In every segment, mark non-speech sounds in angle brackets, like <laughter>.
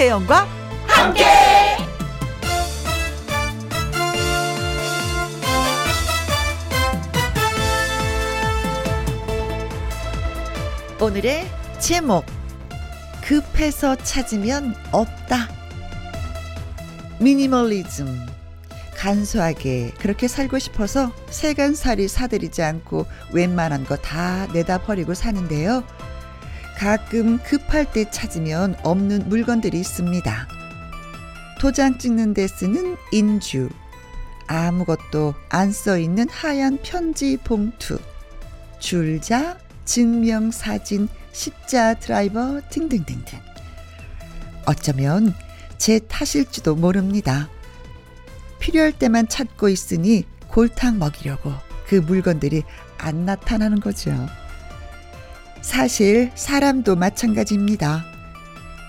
김혜영과 함께. 오늘의 제목 급해서 찾으면 없다. 미니멀리즘 간소하게 그렇게 살고 싶어서 세간살이 사들이지 않고 웬만한 거 다 내다 버리고 사는데요. 가끔 급할 때 찾으면 없는 물건들이 있습니다. 도장 찍는 데 쓰는 인주, 아무것도 안 써 있는 하얀 편지 봉투, 줄자, 증명사진, 십자 드라이버 등등등등. 어쩌면 제 탓일지도 모릅니다. 필요할 때만 찾고 있으니 골탕 먹이려고 그 물건들이 안 나타나는 거죠. 사실 사람도 마찬가지입니다.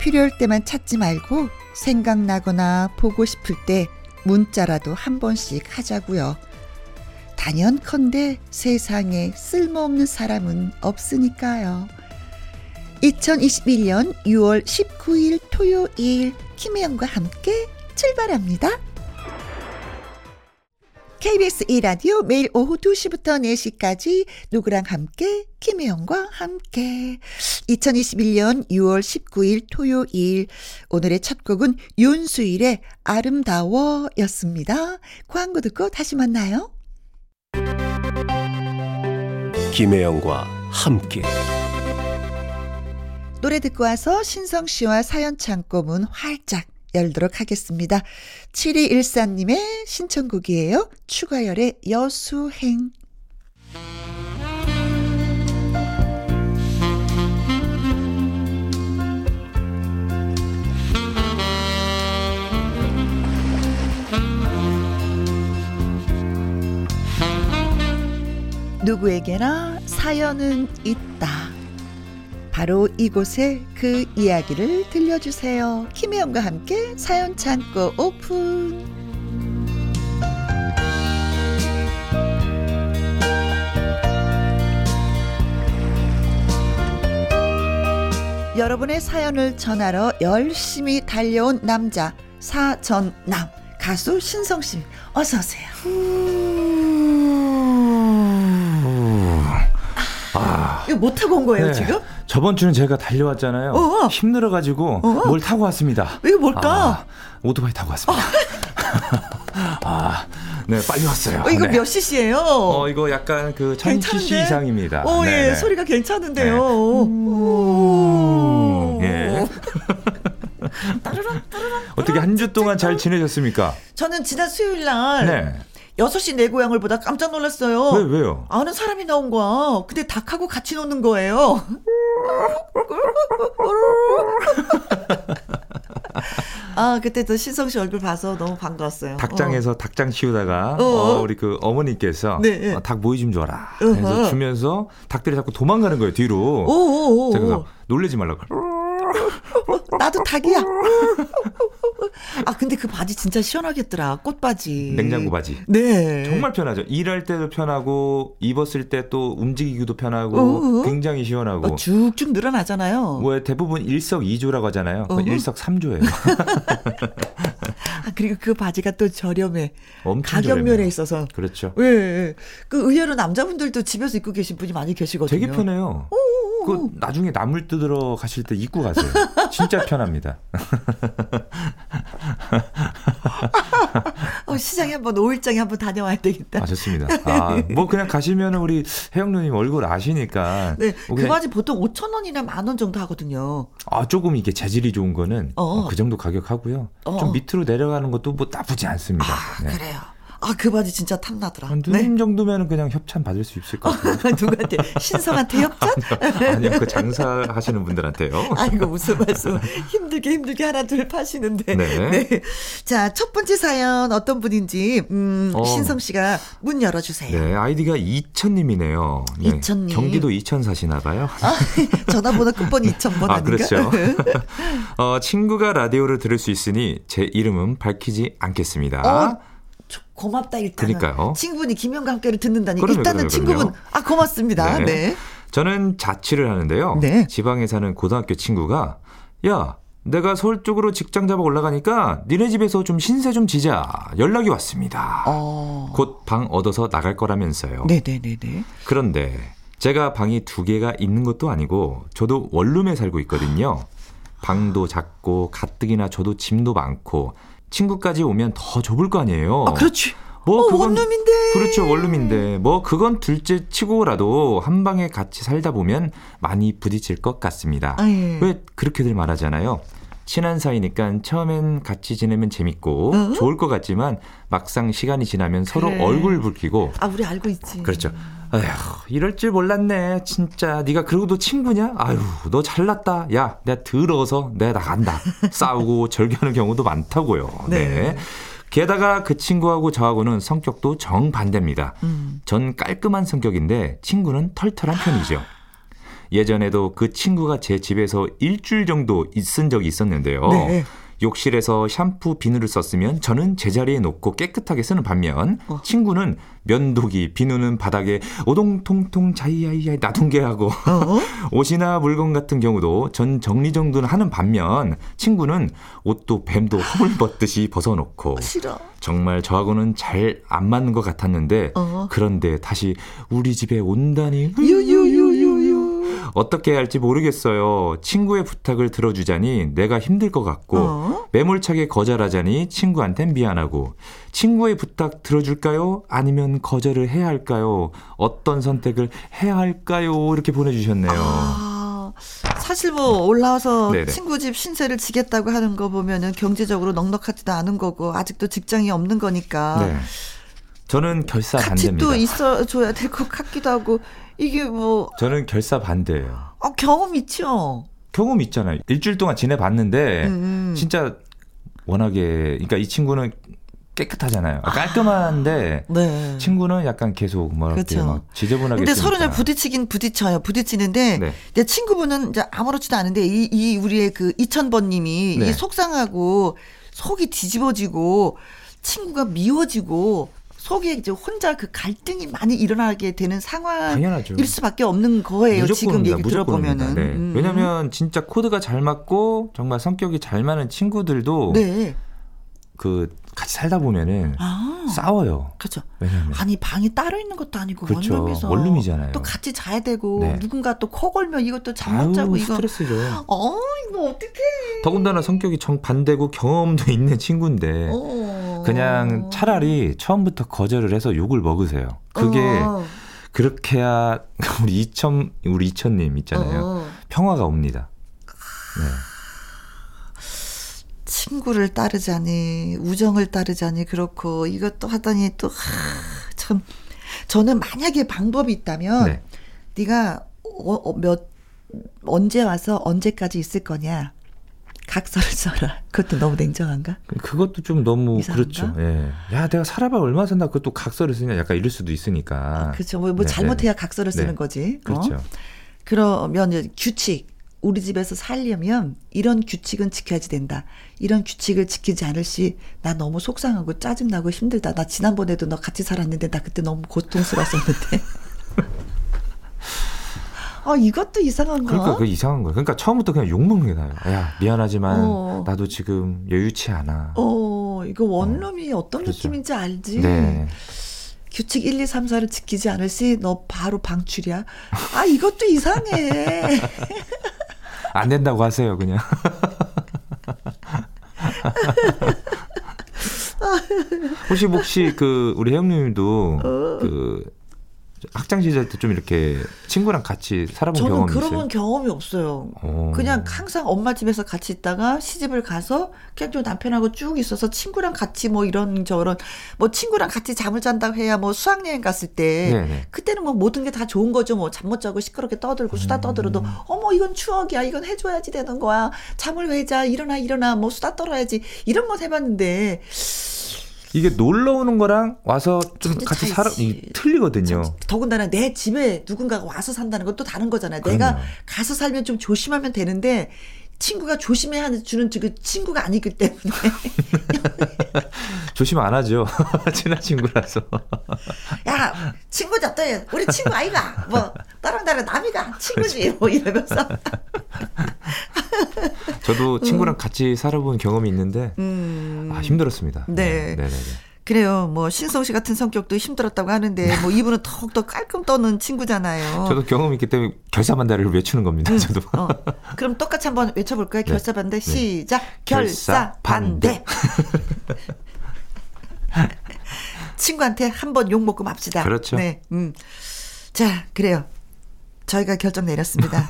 필요할 때만 찾지 말고 생각나거나 보고 싶을 때 문자라도 한 번씩 하자고요. 단연컨대 세상에 쓸모없는 사람은 없으니까요. 2021년 6월 19일 토요일 김혜영과 함께 출발합니다. KBS 1라디오 매일 오후 2시부터 4시까지 누구랑 함께 김혜영과 함께 2021년 6월 19일 토요일 오늘의 첫 곡은 윤수일의 아름다워 였습니다. 광고 듣고 다시 만나요. 김혜영과 함께 노래 듣고 와서 신성 씨와 사연 창고 문 활짝 열도록 하겠습니다. 7214님의 신청곡이에요. 추가열의 여수행. 누구에게나 사연은 있다. 바로 이곳에 그 이야기를 들려주세요. 김혜영과 함께 사연 창고 오픈. 여러분의 사연을 전하러 열심히 달려온 남자 사전남 가수 신성 씨 어서 오세요. 아, 이거 못 타고 온 거예요 네. 지금? 저번 주는 제가 달려왔잖아요. 어어. 힘들어 가지고 어어. 뭘 타고 왔습니다. 이거 뭘까? 아, 오토바이 타고 왔습니다. <laughs> 아, 네, 빨리 왔어요. 어, 이거 네. 몇 cc예요? 어, 이거 약간 그 1000cc 이상입니다. 오, 네, 예, 네. 소리가 괜찮은데요. 네. 오. 예. 어떻게 한 주 동안 잘 지내셨습니까? 저는 지난 수요일 날 네. 6시 내 고향을 보다 깜짝 놀랐어요. 왜, 왜요? 아는 사람이 나온 거야. 근데 닭하고 같이 노는 거예요. 아, 그때 또 신성 씨 얼굴 봐서 너무 반가웠어요. 닭장에서 닭장 키우다가 어. 어, 우리 그 어머니께서 네. 어, 닭 모이 좀 줘라. 그래서 주면서 닭들이 자꾸 도망가는 거예요 뒤로. 오, 오, 오, 제가 오. 그래서 놀래지 말라고. 나도 닭이야. <laughs> 아, 근데 그 바지 진짜 시원하겠더라. 꽃바지. 냉장고 바지. 네. 정말 편하죠. 일할 때도 편하고 입었을 때 또 움직이기도 편하고 어어. 굉장히 시원하고. 어, 쭉쭉 늘어나잖아요. 뭐 대부분 일석이조라고 하잖아요. 어허. 일석삼조예요. <laughs> 아, 그리고 그 바지가 또 저렴해. 엄청 가격면에 저렴해요. 있어서. 그렇죠. 예, 예. 그 의외로 남자분들도 집에서 입고 계신 분이 많이 계시거든요. 되게 편해요. 그 나중에 나물 뜯으러 가실 때 입고 가세요. 진짜 편합니다. 어, 시장에 한번 5일장에 한번 다녀와야 되겠다. 아 좋습니다. 아, 뭐 그냥 가시면은 우리 혜영 누님 얼굴 아시니까. 네, 뭐 그 바지 보통 5천 원이나 만 원 정도 하거든요. 아, 조금 이게 재질이 좋은 거는 어. 어, 그 정도 가격 하고요. 어. 좀 밑으로 내려가는 것도 뭐 나쁘지 않습니다. 네. 그래요. 아, 그 바지 진짜 탐나더라. 한 네. 누님 정도면 그냥 협찬 받을 수 있을 것 같아요. <laughs> 누구한테? 신성한테 협찬? <laughs> 아니요, 그 장사하시는 분들한테요. 아이고, 무슨 말씀. 힘들게 힘들게 하나 둘 파시는데. 네. 자, 첫 번째 사연 어떤 분인지, 음, 어. 신성 씨가 문 열어주세요. 네, 아이디가 이천님이네요. 네, 이천님. 경기도 이천 사시나 봐요. 아, 전화번호 끝번이 2000번 아, 아닌가? 그렇죠. <laughs> 어, 친구가 라디오를 들을 수 있으니 제 이름은 밝히지 않겠습니다. 어, 저- 고맙다 일단은. 그러니까요. 친구분이 김영과 함께를 듣는다니 그럼요, 일단은 그럼요, 친구분 그럼요. 아 고맙습니다. 네. 네. 저는 자취를 하는데요. 네. 지방에 사는 고등학교 친구가 야 내가 서울 쪽으로 직장 잡아 올라가니까 니네 집에서 좀 신세 좀 지자 연락이 왔습니다. 어. 곧방 얻어서 나갈 거라면서요. 네네네네. 그런데 제가 방이 두 개가 있는 것도 아니고 저도 원룸에 살고 있거든요. 방도 작고 가뜩이나 저도 짐도 많고 친구까지 오면 더 좁을 거 아니에요. 아, 그렇지. 뭐 어, 그건 원룸인데. 그렇죠 원룸인데 뭐 그건 둘째 치고라도 한 방에 같이 살다 보면 많이 부딪힐 것 같습니다. 아, 예. 왜 그렇게들 말하잖아요. 친한 사이니까 처음엔 같이 지내면 재밌고 어? 좋을 것 같지만 막상 시간이 지나면 서로 그래. 얼굴 붉히고 아, 우리 알고 있지. 그렇죠. 아휴, 이럴 줄 몰랐네. 진짜 네가 그러고도 친구냐? 아유, 너 잘났다. 야, 내가 들어서 내가 나간다. <laughs> 싸우고 절교하는 경우도 많다고요. 네. 네. 게다가 그 친구하고 저하고는 성격도 정반대입니다. 음. 전 깔끔한 성격인데 친구는 털털한 편이죠. 예전에도 그 친구가 제 집에서 일주일 정도 있은 적이 있었는데요. 네. 욕실에서 샴푸 비누를 썼으면 저는 제자리에 놓고 깨끗하게 쓰는 반면 어. 친구는 면도기 비누는 바닥에 오동통통 자이야이야 나둥게 하고 어? <laughs> 옷이나 물건 같은 경우도 전 정리정돈을 하는 반면 친구는 옷도 뱀도 허물 벗듯이 벗어놓고 싫어. 정말 저하고는 잘 안 맞는 것 같았는데 어. 그런데 다시 우리 집에 온다니 유유유유유. 어떻게 해야 할지 모르겠어요. 친구의 부탁을 들어주자니 내가 힘들 것 같고 어? 매몰차게 거절하자니 친구한텐 미안하고 친구의 부탁 들어줄까요? 아니면 거절을 해야 할까요? 어떤 선택을 해야 할까요? 이렇게 보내주셨네요. 아, 사실 뭐 올라와서 네네. 친구 집 신세를 지겠다고 하는 거 보면은 경제적으로 넉넉하지도 않은 거고 아직도 직장이 없는 거니까 네. 저는 결사 같이 반대입니다. 또 있어 줘야 될 것 같기도 하고 이게 뭐 저는 결사 반대예요. 어, 경험 있죠. 경험 있잖아요. 일주일 동안 지내봤는데 음. 진짜 워낙에 그러니까 이 친구는 깨끗하잖아요. 아, 깔끔한데 <laughs> 네. 친구는 약간 계속 뭐랄까 그렇죠. 막 지저분하게 근데 서로. 이제 부딪히긴 부딪혀요. 부딪히는데 네. 내 친구분은 이제 아무렇지도 않은데 이, 이 우리의 그 이천 번님이 네. 이 속상하고 속이 뒤집어지고 친구가 미워지고 속에 이제 혼자 그 갈등이 많이 일어나게 되는 상황일. 수밖에 없는 거예요. 지금. 얘기. 들어보면은. 네. 음. 왜냐면 진짜 코드가 잘 맞고 정말 성격이 잘 맞는 친구들도 네. 그 같이 살다 보면은 아. 싸워요. 그렇죠. 왜냐면 아니 방이 따로 있는 것도 아니고 그렇죠. 원룸에서 원룸이잖아요. 또 같이 자야 되고 네. 누군가 또 코 걸면 이것도 잠 못 자고 이거 스트레스죠. 어 이거 어떡해 더군다나 성격이 정 반대고 경험도 있는 친구인데 어. 그냥 차라리 처음부터 거절을 해서 욕을 먹으세요. 그게 어. 그렇게 해야 <laughs> 우리 이천 우리 이천님 있잖아요. 어. 평화가 옵니다. 네. 친구를 따르자니 우정을 따르자니 그렇고 이것도 하더니 또 참 저는 만약에 방법이 있다면 네. 네가 어, 어, 몇 언제 와서 언제까지 있을 거냐 각서를 써라 그것도 너무 냉정한가 그것도 좀 너무 이상한가? 그렇죠. 예. 야, 내가 살아봐 얼마 산다. 그것도 각서를 쓰냐? 약간 이럴 수도 있으니까. 그렇죠 뭐, 뭐 네, 잘못해야 네. 각서를 쓰는 네. 거지 어? 그렇죠. 그러면 이제 규칙 우리 집에서 살려면 이런 규칙은 지켜야지 된다. 이런 규칙을 지키지 않을 시 나 너무 속상하고 짜증나고 힘들다. 나 지난번에도 너 같이 살았는데 나 그때 너무 고통스러웠었는데. <laughs> 아 이것도 이상한가? 그러니까 그 이상한 거예요. 그러니까 처음부터 그냥 욕 먹는 게 나아요. 야, 미안하지만 어. 나도 지금 여유치 않아. 어 이거 원룸이 어, 떤 그렇죠. 느낌인지 알지? 네. 규칙 1, 2, 3, 4를 지키지 않을 시 너 바로 방출이야. 아 이것도 이상해. <laughs> 안 된다고 하세요, 그냥. <laughs> 혹시 혹시 그 우리 혜영님도 어. 그 학창 시절 때 좀 이렇게 친구랑 같이 살아본 저는 경험이 그런 있어요? 경험이 없어요. 어. 그냥 항상 엄마 집에서 같이 있다가 시집을 가서 그냥 좀 남편하고 쭉 있어서 친구랑 같이 뭐 이런 저런 뭐 친구랑 같이 잠을 잔다고 해야 뭐 수학여행 갔을 때 네네. 그때는 뭐 모든 게 다 좋은 거죠. 뭐 잠 못 자고 시끄럽게 떠들고 수다 음. 떠들어도 어머 이건 추억이야. 이건 해줘야지 되는 거야. 잠을 왜 자. 일어나 일어나. 뭐 수다 떨어야지. 이런 건 해봤는데 이게 놀러 오는 거랑 와서 좀 같이. 살아 이 틀리거든요. 더군다나 내 집에 누군가가 와서 산다는 건 또 다른 거잖아요. 내가 그럼요. 가서 살면 좀 조심하면 되는데 친구가 조심해야 주는 그 친구가 아니기 때문에 <laughs> 조심 안 하죠. <laughs> 친한 친구라서. <laughs> 야, 친구 잡더니 우리 친구 아이가 뭐 다른 다른 남이가 친구지 뭐 이러면서. 저도 친구랑 같이 살아본 경험이 있는데 아, 힘들었습니다. 음. 네. 네, 네, 네. 그래요. 뭐 신성 씨 같은 성격도 힘들었다고 하는데 뭐 이분은 더욱더 깔끔 떠는 친구잖아요. 저도 경험이 있기 때문에 결사반대를 외치는 겁니다. 저도. 어, 그럼 똑같이 한번 외쳐볼까요? 네. 결사 반대 네. 시작. 결사 반대. <laughs> 친구한테 한 번 욕 먹고 맙시다. 그렇죠. 네. 음. 자, 그래요. 저희가 결정 내렸습니다.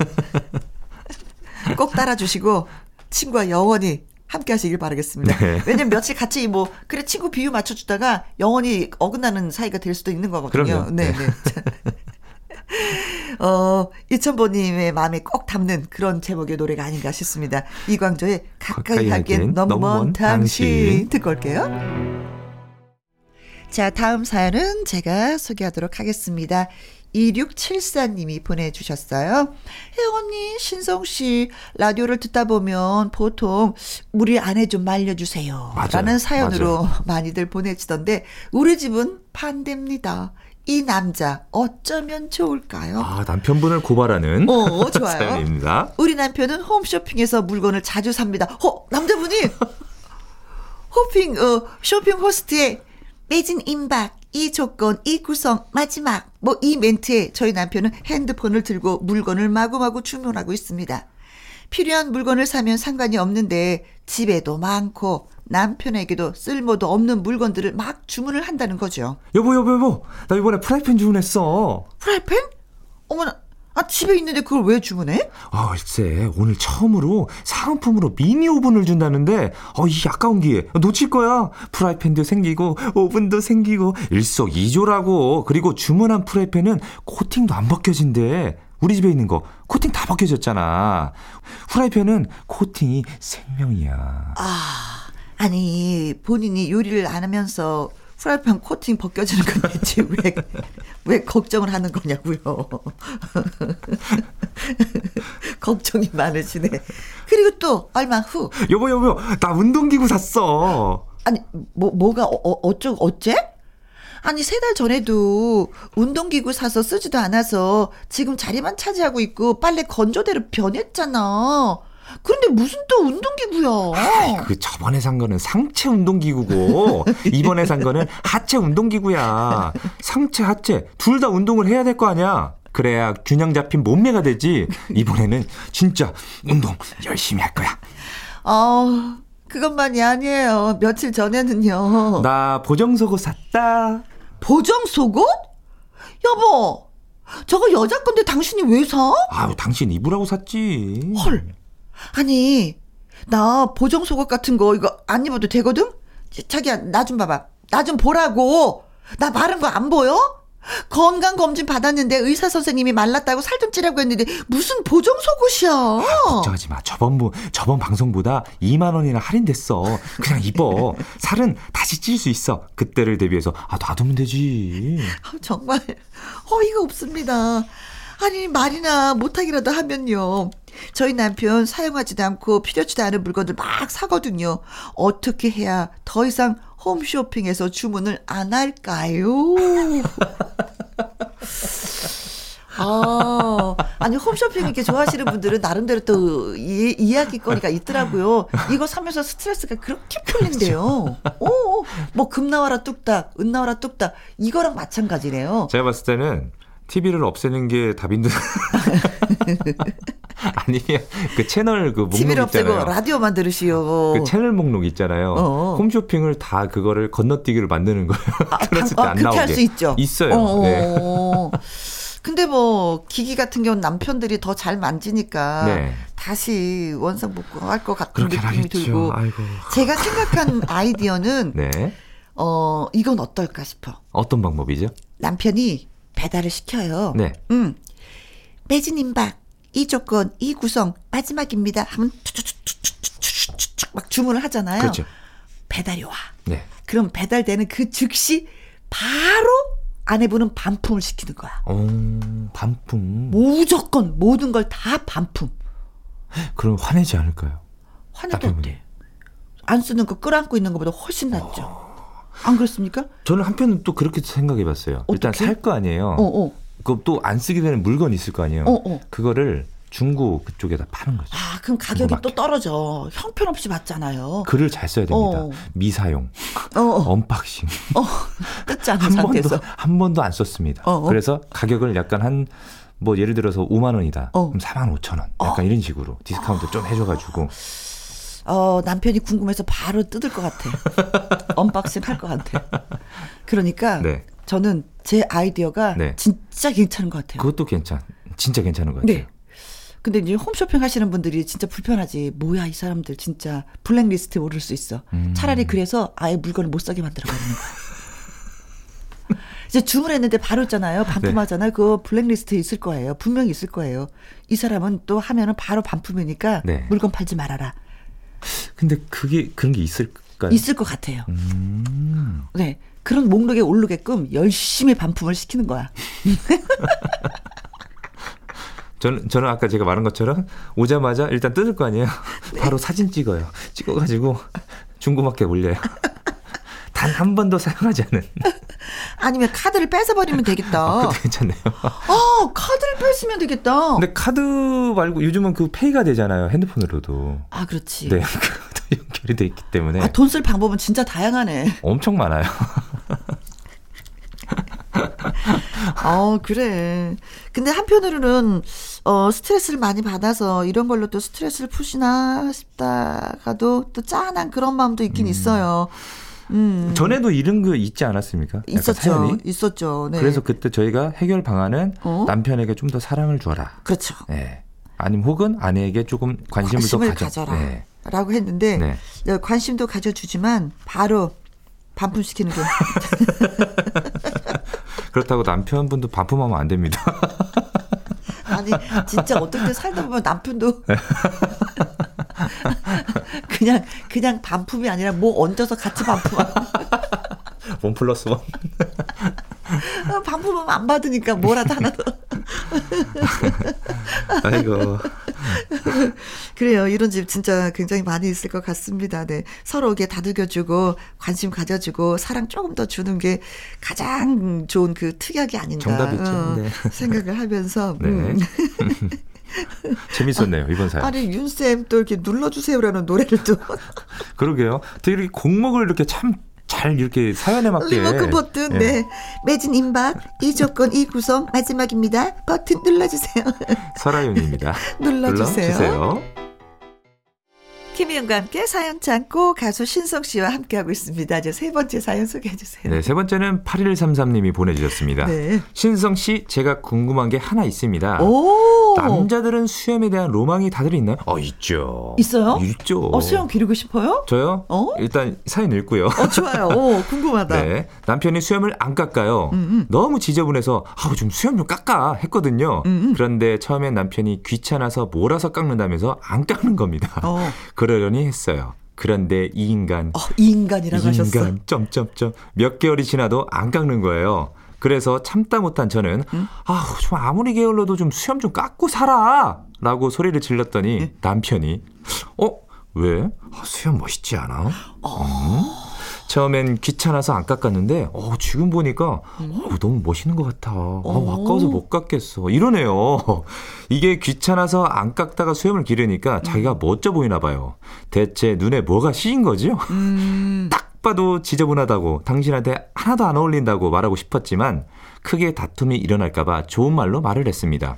<laughs> 꼭 따라주시고 친구와 영원히 함께 하시길 바라겠습니다. 네. 왜냐면 며칠 같이 뭐 그래 친구 비유 맞춰 주다가 영원히 어긋나는 사이가 될 수도 있는 거거든요. 그럼요. 네, 네. <laughs> 어, 이천보님의 마음에 꼭 담는 그런 제목의 노래가 아닌가 싶습니다. 이광조의 가까이 하기엔 너무 먼 당신. 듣고 올게요. 자, 다음 사연은 제가 소개하도록 하겠습니다. 2674님이 보내주셨어요. 혜원님, 신성 씨, 라디오를 듣다 보면 보통 우리 아내 좀 말려주세요. 맞아요. 라는 사연으로 맞아요. <laughs> 많이들 보내주던데, 우리 집은 반대입니다. 이 남자, 어쩌면 좋을까요? 아, 남편분을 고발하는 어, <laughs> 좋아요. 사연입니다. 우리 남편은 홈쇼핑에서 물건을 자주 삽니다. 어, 남자분이 <laughs> 호핑, 어, 쇼핑 호스트의 매진 임박, 이 조건, 이 구성, 마지막. 뭐 이 멘트에 저희 남편은 핸드폰을 들고 물건을 마구마구 주문하고 있습니다. 필요한 물건을 사면 상관이 없는데 집에도 많고 남편에게도 쓸모도 없는 물건들을 막 주문을 한다는 거죠. 여보, 여보, 여보. 나 이번에 프라이팬 주문했어. 프라이팬? 어머나, 아, 집에 있는데 그걸 왜 주문해? 아, 글쎄, 오늘 처음으로 사은품으로 미니 오븐을 준다는데, 어, 이 아까운 기회 놓칠 거야. 프라이팬도 생기고, 오븐도 생기고, 일석이조라고. 그리고 주문한 프라이팬은 코팅도 안 벗겨진대. 우리 집에 있는 거 코팅 다 벗겨졌잖아. 프라이팬은 코팅이 생명이야. 아, 아니, 본인이 요리를 안 하면서 프라이팬 코팅 벗겨지는 건 <laughs> 대체 왜, 왜 걱정을 하는 거냐고요. <laughs> 걱정이 많으시네. 그리고 또 얼마 후, 여보, 여보, 나 운동기구 샀어. 아니, 뭐, 뭐가, 어, 어, 어쩌, 어째? 아니, 세 달 전에도 운동기구 사서 쓰지도 않아서 지금 자리만 차지하고 있고 빨래 건조대로 변했잖아. 그런데 무슨 또 운동기구야? 그 저번에 산 거는 상체 운동기구고 <laughs> 이번에 산 거는 하체 운동기구야. 상체 하체 둘 다 운동을 해야 될 거 아니야. 그래야 균형 잡힌 몸매가 되지. 이번에는 진짜 운동 열심히 할 거야. 어, 그것만이 아니에요. 며칠 전에는요. 나 보정속옷 샀다. 보정 속옷? 여보, 저거 여자 건데 당신이 왜 사? 아유, 당신 입으라고 샀지. 헐. 아니, 나 보정 속옷 같은 거 이거 안 입어도 되거든? 자기야, 나 좀 봐봐. 나 좀 보라고. 나 마른 거 안 보여? 건강 검진 받았는데 의사 선생님이 말랐다고 살 좀 찌라고 했는데 무슨 보정 속옷이야? 걱정하지 마. 저번 부- 저번 방송보다 2만 원이나 할인됐어. 그냥 입어. 살은 다시 찔 수 있어. 그때를 대비해서 아 놔두면 되지. 아, 정말 어이가 없습니다. 아니 말이나 못하기라도 하면요. 저희 남편 사용하지도 않고 필요치도 않은 물건들 막 사거든요. 어떻게 해야 더 이상 홈쇼핑에서 주문을 안 할까요? <laughs> 아, 아니 홈쇼핑 이렇게 좋아하시는 분들은 나름대로 또 이, 이야기거리가 있더라고요. 이거 사면서 스트레스가 그렇게 풀린대요. 오, 뭐 금 나와라 뚝딱, 은 나와라 뚝딱 이거랑 마찬가지래요. 제가 봤을 때는 TV를 없애는 게 답인 듯. <laughs> 아니면 그 채널 그 목록 TV를 없애고 있잖아요. 라디오만 들으시오. 그 채널 목록 있잖아요. 어. 홈쇼핑을 다 그거를 건너뛰기를 만드는 거예요. 들었을 <laughs> 때 어, 안 그렇게 나오게. 할 수 있죠. 있어요. 어, 네. 어. 근데 뭐 기기 같은 경우는 남편들이 더 잘 만지니까 네. 다시 원상복구 할 것 같은 느낌이. 들고 아이고. 제가 생각한 <laughs> 아이디어는 네. 어 이건 어떨까 싶어. 어떤 방법이죠? 남편이 배달을 시켜요. 네. 음. 매진 임박 이 조건 이 구성 마지막입니다. 하면 막 주문을 하잖아요. 그렇죠. 배달이 와. 네. 그럼 배달되는 그 즉시 바로 아내분은 반품을 시키는 거야. 어, 반품. 무조건 모든 걸 다 반품. 그럼 화내지 않을까요? 화내도. 어때? 안 쓰는 거 끌어안고 있는 것보다 훨씬 낫죠. 안 그렇습니까? 저는 한편은 또 그렇게 생각해 봤어요. 일단? 살 거 아니에요. 어, 어. 또안 쓰게 되는 물건이 있을 거 아니에요. 어, 어. 그거를 중고 그쪽에다 파는 거죠. 아, 그럼 가격이. 또 떨어져. 형편없이 받잖아요. 글을 잘 써야 됩니다. 어. 미사용, 어, 어. unboxing. <laughs> 뜯지 않은 한 번도 상태에서. 한 번도 안 썼습니다. 어, 어. 그래서 가격을 약간 한 뭐 예를 들어서 5만 원이다. 어. 그럼 4만 5천 원. 약간 이런 식으로 디스카운트 좀 해줘가지고 어, 남편이 궁금해서 바로 뜯을 것 같아. <laughs> unboxing 할 것 같아. 그러니까 네. 저는 제 아이디어가 네. 진짜 괜찮은 것 같아요. 그것도 괜찮. 진짜 괜찮은 것 같아요. 네. 근데 이제 홈쇼핑 하시는 분들이 진짜 불편하지. 뭐야, 이 사람들 진짜 블랙리스트에 오를 수 있어. 음. 차라리 그래서 아예 물건을 못 사게 만들어 버리는 거야. <laughs> 이제 주문했는데 바로 있잖아요. 반품하잖아요. 그거 블랙리스트에 있을 거예요. 분명히 있을 거예요. 이 사람은 또 하면은 바로 반품이니까 네. 물건 팔지 말아라. 근데 그게 그런 게 있을까요? 있을 것 같아요. 음. 네. 그런 목록에 오르게끔 열심히 반품을 시키는 거야. <laughs> 저는 저는 아까 제가 말한 것처럼 오자마자 일단 뜯을 거 아니에요. <laughs> 네. 바로 사진 찍어요. 찍어가지고 중고마켓 올려요. 단 한 번도 사용하지 않은. <laughs> 아니면 카드를 뺏어버리면 되겠다. 아, 그것도 괜찮네요. 어, 카드를 뺏으면 되겠다. 근데 카드 말고 요즘은 그 페이가 되잖아요. 핸드폰으로도. 아, 그렇지. 네, <laughs> 그것도 연결이 돼 있기 때문에 아, 돈 쓸 방법은 진짜 다양하네. 엄청 많아요. 어, <laughs> 그래. 근데 한편으로는, 어, 스트레스를 많이 받아서 이런 걸로 또 스트레스를 푸시나 싶다가도 또 짠한 그런 마음도 있긴 있어요. 음. 전에도 이런 거 있지 않았습니까? 있었죠. 사연이? 있었죠. 네. 그래서 그때 저희가 해결 방안은 어? 남편에게 좀 더 사랑을 줘라. 그렇죠. 네. 아니면 혹은 아내에게 조금 관심을, 관심을 더 가져. 가져라. 네. 라고 했는데, 네. 어, 관심도 가져주지만, 바로 반품시키는 게. <laughs> 그렇다고 남편분도 반품하면 안 됩니다. <laughs> 아니, 진짜 때 살다 보면 남편도. <laughs> 네. <laughs> 그냥, 그냥 반품이 아니라 뭐 얹어서 같이 반품하는. <laughs> 원 플러스 원. 어, 반품하면 안 받으니까 뭐라도 하나 더. <laughs> 아이고. 그래요. 이런 집 진짜 굉장히 많이 있을 것 같습니다. 네. 서로에게 다독여주고, 관심 가져주고, 사랑 조금 더 주는 게 가장 좋은 그 특약이 아닌가. 정답이죠. 어, 네. 생각을 하면서. 네. 음. <laughs> 재밌었네요, 이번 사연. 아니, 윤쌤 또 이렇게 눌러주세요라는 노래를 또. <laughs> 그러게요. 되게 곡목을 이렇게 참 잘 이렇게 사연에 맞게. 리모컨 버튼, 예. 네. 매진 임박, 이 조건, 이 구성, 마지막입니다. 버튼 눌러주세요. <laughs> 설아윤입니다. 눌러주세요. 눌러주세요. 김희영과 함께 사연 창고 가수 신성 씨와 함께하고 있습니다. 이제 세 번째 사연 소개해 주세요. 네, 세 번째는 8133님이 보내주셨습니다. 네. 신성 씨, 제가 궁금한 게 하나 있습니다. 오! 남자들은 수염에 대한 로망이 다들 있나요? 어, 있죠. 있어요? 있죠. 어, 수영 기르고 싶어요? 저요? 어? 일단 사연 읽고요. 어, 좋아요. 오, 궁금하다. 네. 남편이 수염을 안 깎아요. 음, 너무 지저분해서 아우 좀 수염 좀 깎아 했거든요. 음, 그런데 처음엔 남편이 귀찮아서 몰아서 깎는다면서 안 깎는 겁니다. 어, <laughs> 그 러려니 했어요. 그런데 이 인간 어, 이 인간이라고 하셨어. 인간 점점점 몇 개월이 지나도 안 깎는 거예요. 그래서 참다 못한 저는 음? 아우 좀 아무리 게을러도 좀 수염 좀 깎고 살아라고 소리를 질렀더니 예. 남편이 어 왜? 아, 수염 멋있지 않아? 어. 음? 처음엔 귀찮아서 안 깎았는데 어, 지금 보니까 음? 어, 너무 멋있는 것 같아. 어, 아까워서 못 깎겠어. 이러네요. 이게 귀찮아서 안 깎다가 수염을 기르니까 자기가 멋져 보이나 봐요. 대체 눈에 뭐가 씌인 거죠? 음, <laughs> 딱 봐도 지저분하다고 당신한테 하나도 안 어울린다고 말하고 싶었지만 크게 다툼이 일어날까봐 좋은 말로 말을 했습니다.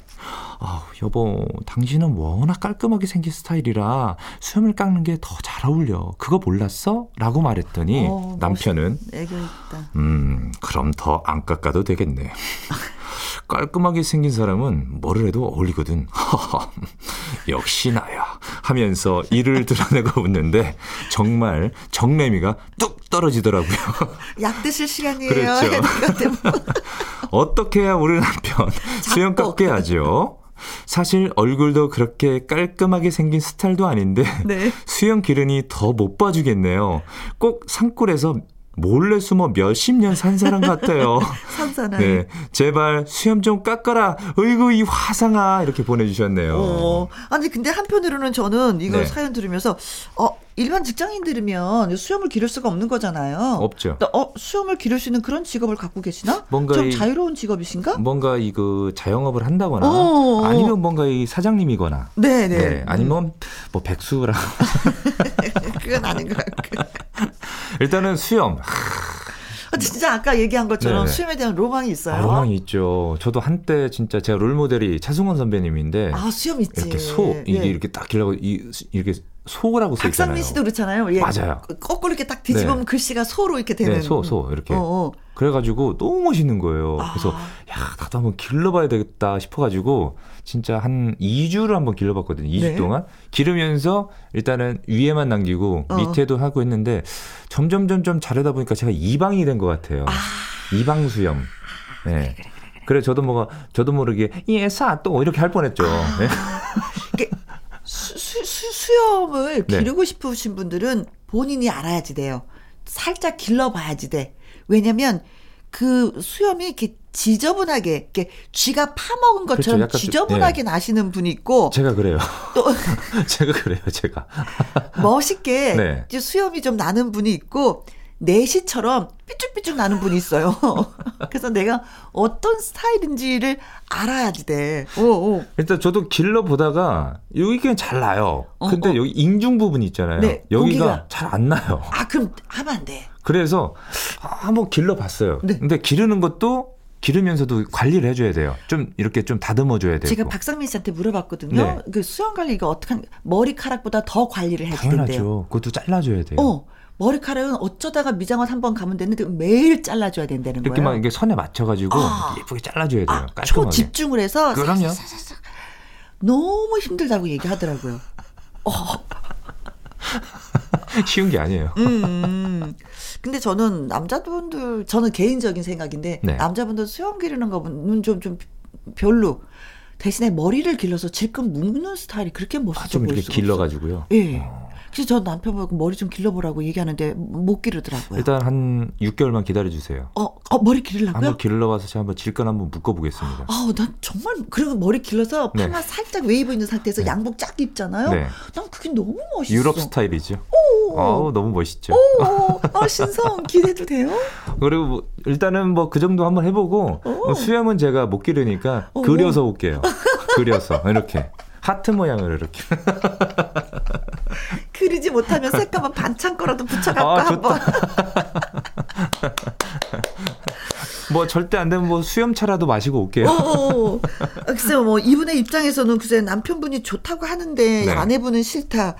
아, 여보, 당신은 워낙 깔끔하게 생긴 스타일이라 수염을 깎는 게 더 잘 어울려. 그거 몰랐어? 라고 말했더니 어, 남편은 애교 있다. 음, 그럼 더 안 깎아도 되겠네. <laughs> 깔끔하게 생긴 사람은 뭐를 해도 어울리거든. <laughs> 역시 나야. 하면서 이를 드러내고 웃는데 정말 정내미가 뚝 떨어지더라고요. <laughs> 약 드실 시간이에요. 그렇죠. 어떻게 해야 우리 남편 수염 깎게 하죠? 사실 얼굴도 그렇게 깔끔하게 생긴 스타일도 아닌데 네. <laughs> 수염 기르니 더못 봐주겠네요. 꼭 산골에서 몰래 숨어 몇십 년 산 사람 같아요. <laughs> 산사나. 네, 제발 수염 좀 깎아라. 어이구 이 화상아 이렇게 보내주셨네요. 어, 아니 근데 한편으로는 저는 이걸 네. 사연 들으면서 어 일반 직장인들이면 수염을 기를 수가 없는 거잖아요. 없죠. 또, 어, 수염을 기를 수 있는 그런 직업을 갖고 계시나? 뭔가 좀 이- 자유로운 직업이신가? 뭔가 이그 자영업을 한다거나 어. 아니면 뭔가 이 사장님이거나 네, 네. 네, 아니면 뭐 백수라 <laughs> 그건 아닌 것 같고. 일단은 수염 아, 진짜 아까 얘기한 것처럼 네네. 수염에 대한 로망이 있어요. 아, 로망이 있죠. 저도 한때 진짜 제가 롤 모델이 차승원 선배님인데 아, 수염 있지. 이렇게 소 이게 예. 이렇게 딱 길라고 이 이렇게 소라고 써 있잖아요. 박상민 씨도 그렇잖아요. 예. 맞아요. 거꾸로 이렇게 딱 뒤집으면 네. 글씨가 소로 이렇게 되는. 네, 소, 소, 이렇게. 어, 어. 그래가지고 너무 멋있는 거예요. 아. 그래서 야 나도 한번 길러봐야 되겠다 싶어가지고 진짜 한 2주를 한번 길러봤거든요. 2주 네. 동안 기르면서 일단은 위에만 남기고 어. 밑에도 하고 했는데 점점 점점 자르다 보니까 제가 이방이 된 것 같아요. 이방 수염. 네. 그래 저도 뭐가 저도 모르게 예사 또 이렇게 할 뻔했죠. 아. 네. 수, 수염을 네. 기르고 싶으신 분들은 본인이 알아야지 돼요. 살짝 길러봐야지 돼. 왜냐면 그 수염이 이렇게 지저분하게 이렇게 쥐가 파먹은 것처럼 그렇죠. 약간 좀- 지저분하게 나시는 분이 있고 제가 그래요. 또 <laughs> 제가 그래요. 제가. 멋있게 네. 수염이 좀 나는 분이 있고 내시처럼 삐쭉삐쭉 나는 분이 있어요. <laughs> 그래서 내가 어떤 스타일인지를 알아야지 돼. 오, 오. 일단 저도 길러 보다가 여기 그냥 잘 나요. 어, 근데 어. 여기 인중 부분 있잖아요. 네, 여기가. 잘 안 나요. 아 그럼 하면 안 돼. 그래서 아, 한번 길러 봤어요. 네. 근데 기르는 것도 기르면서도 관리를 해줘야 돼요. 좀 이렇게 좀 다듬어줘야 되고. 제가 박상민 씨한테 물어봤거든요. 네. 그 수영 관리 이거 어떻게 머리카락보다 더 관리를 해야 된대요. 당연하죠. 그것도 잘라줘야 돼요. 어. 머리카락은 어쩌다가 미장원 한 번 가면 되는데 매일 잘라줘야 된다는 이렇게 거예요. 막 이게 선에 맞춰가지고 아. 예쁘게 잘라줘야 돼요. 아, 깔끔하게. 초집중을 해서 그럼요. 너무 힘들다고 얘기하더라고요. <laughs> 쉬운 게 아니에요. 음. 근데 저는 남자분들 저는 개인적인 생각인데 네. 남자분들 수염 기르는 거는 좀좀 별로. 대신에 머리를 길러서 질끈 묶는 스타일이 그렇게 아, 멋있어 좀 보일 이렇게. 길러가지고요. 예. 그래서 저 남편보고 머리 좀 길러보라고 얘기하는데 못 기르더라고요. 일단 한 6개월만 기다려주세요. 어, 어 머리 기르려고요? 한번 길러봐서 제가 한번 질끈 한번 묶어보겠습니다. 아우, 난 정말 그리고 머리 길러서 네. 파마 살짝 웨이브 있는 상태에서 네. 양복 쫙 입잖아요. 네. 난 그게 너무 멋있어. 유럽 스타일이죠. 아우 너무 멋있죠. 오, 아, 신성 기대도 돼요? <laughs> 그리고 뭐 일단은 뭐 그 정도 한번 해보고 뭐 수염은 제가 못 기르니까 오. 그려서 올게요. 그려서 이렇게 하트 모양을 이렇게. <laughs> 그리지 못하면 새까만 반창 거라도 붙여갖고 아, 한번. <laughs> 뭐 절대 안 되면 뭐 수염차라도 마시고 올게요. 어, 글쎄요, 뭐, 이분의 입장에서는 글쎄 남편분이 좋다고 하는데 네. 아내분은 싫다.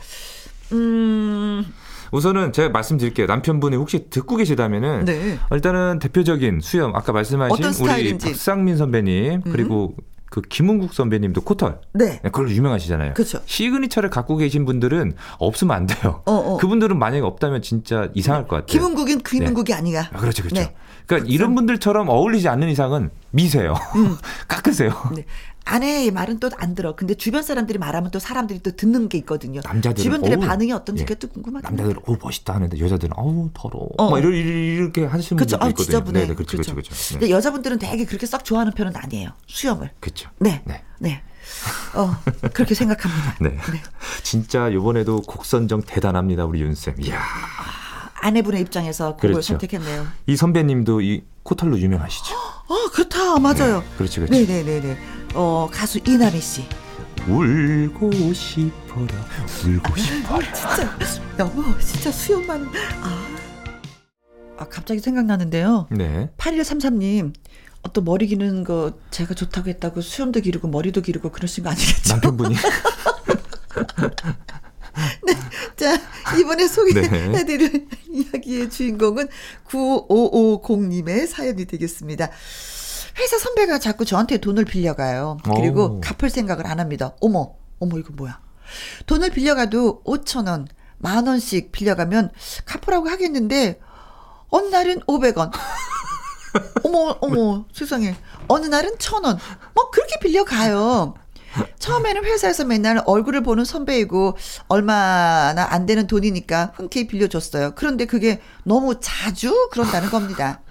음, 우선은 제가 말씀드릴게요. 남편분이 혹시 듣고 계시다면은 네. 일단은 대표적인 수염 아까 말씀하신 우리. 음. 박상민 선배님 그리고 그 김은국 선배님도 코털 네. 네, 그걸로 유명하시잖아요. 그쵸. 시그니처를 갖고 계신 분들은 없으면 안 돼요. 어, 어. 그분들은 만약에 없다면 진짜 이상할 것 같아요. 김은국인 김은국이 아니야. 아, 그렇죠, 그렇죠. 네. 그러니까 이런 분들처럼 어울리지 않는 이상은 미세요. <laughs> 깎으세요. 네. 아내의 말은 또 안 들어. 근데 주변 사람들이 말하면 또 사람들이 또 듣는 게 있거든요. 남자들은 주변들의 어우, 반응이 어떤지 예. 그게 또 궁금하다. 남자들은 어 멋있다 하는데 여자들은 어우 더러워. 어. 막 이러, 이렇게 하시는 그렇죠. 분들도 아, 있거든요. 지저분해. 네, 네, 그렇죠, 그렇죠, 그렇죠. 네. 근데 여자분들은 되게 그렇게 썩 좋아하는 편은 아니에요. 수염을. 그렇죠. 네. 네. 네. 어, 그렇게 생각합니다. <laughs> 네. 진짜 이번에도 곡 선정 대단합니다, 우리 윤쌤. 이야. 아내분의 입장에서 그걸 그렇죠. 선택했네요. 이 선배님도 이 코털로 유명하시죠. <gasps> 어, 그렇다. 맞아요. 네, 그렇지, 그렇지. 네네네네. 어, 가수 이나미 씨. 울고 싶어라, 울고 싶어라. 진짜, 너무, 진짜 수염만. 아. 아, 갑자기 생각나는데요. 네. 8133님. 어, 또 머리 기르는 거 제가 좋다고 했다고 수염도 기르고 머리도 기르고 그러신 거 아니겠죠? 남편분이 <laughs> 자, 이번에 소개해드릴 네. 이야기의 주인공은 9550님의 사연이 되겠습니다. 회사 선배가 자꾸 저한테 돈을 빌려가요. 그리고 오. 갚을 생각을 안 합니다. 어머, 어머, 이거 뭐야. 돈을 빌려가도 5천 원, 만 원씩 빌려가면 갚으라고 하겠는데, 어느 날은 500원. <laughs> 어머, 어머, 세상에. 어느 날은 1000원. 뭐, 그렇게 빌려가요. 처음에는 회사에서 맨날 얼굴을 보는 선배이고 얼마나 안 되는 돈이니까 흔쾌히 빌려줬어요. 그런데 그게 너무 자주 그런다는 겁니다.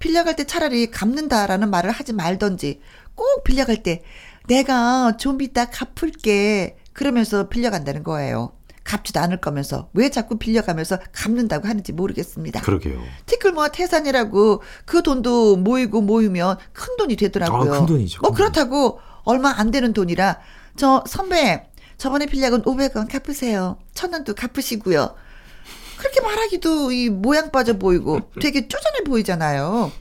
빌려갈 때 차라리 갚는다라는 말을 하지 말던지 꼭 빌려갈 때 내가 좀 이따 갚을게 그러면서 빌려간다는 거예요. 갚지도 않을 거면서 왜 자꾸 빌려가면서 갚는다고 하는지 모르겠습니다. 그러게요. 티끌모아 태산이라고 그 돈도 모이고 모이면 큰 돈이 되더라고요. 아, 큰 돈이죠. 뭐큰 그렇다고 얼마 안 되는 돈이라 저 선배 저번에 빌려간 500원 갚으세요. 천 원도 갚으시고요. 그렇게 말하기도 이 모양 빠져 보이고 되게 쪼잔해 보이잖아요.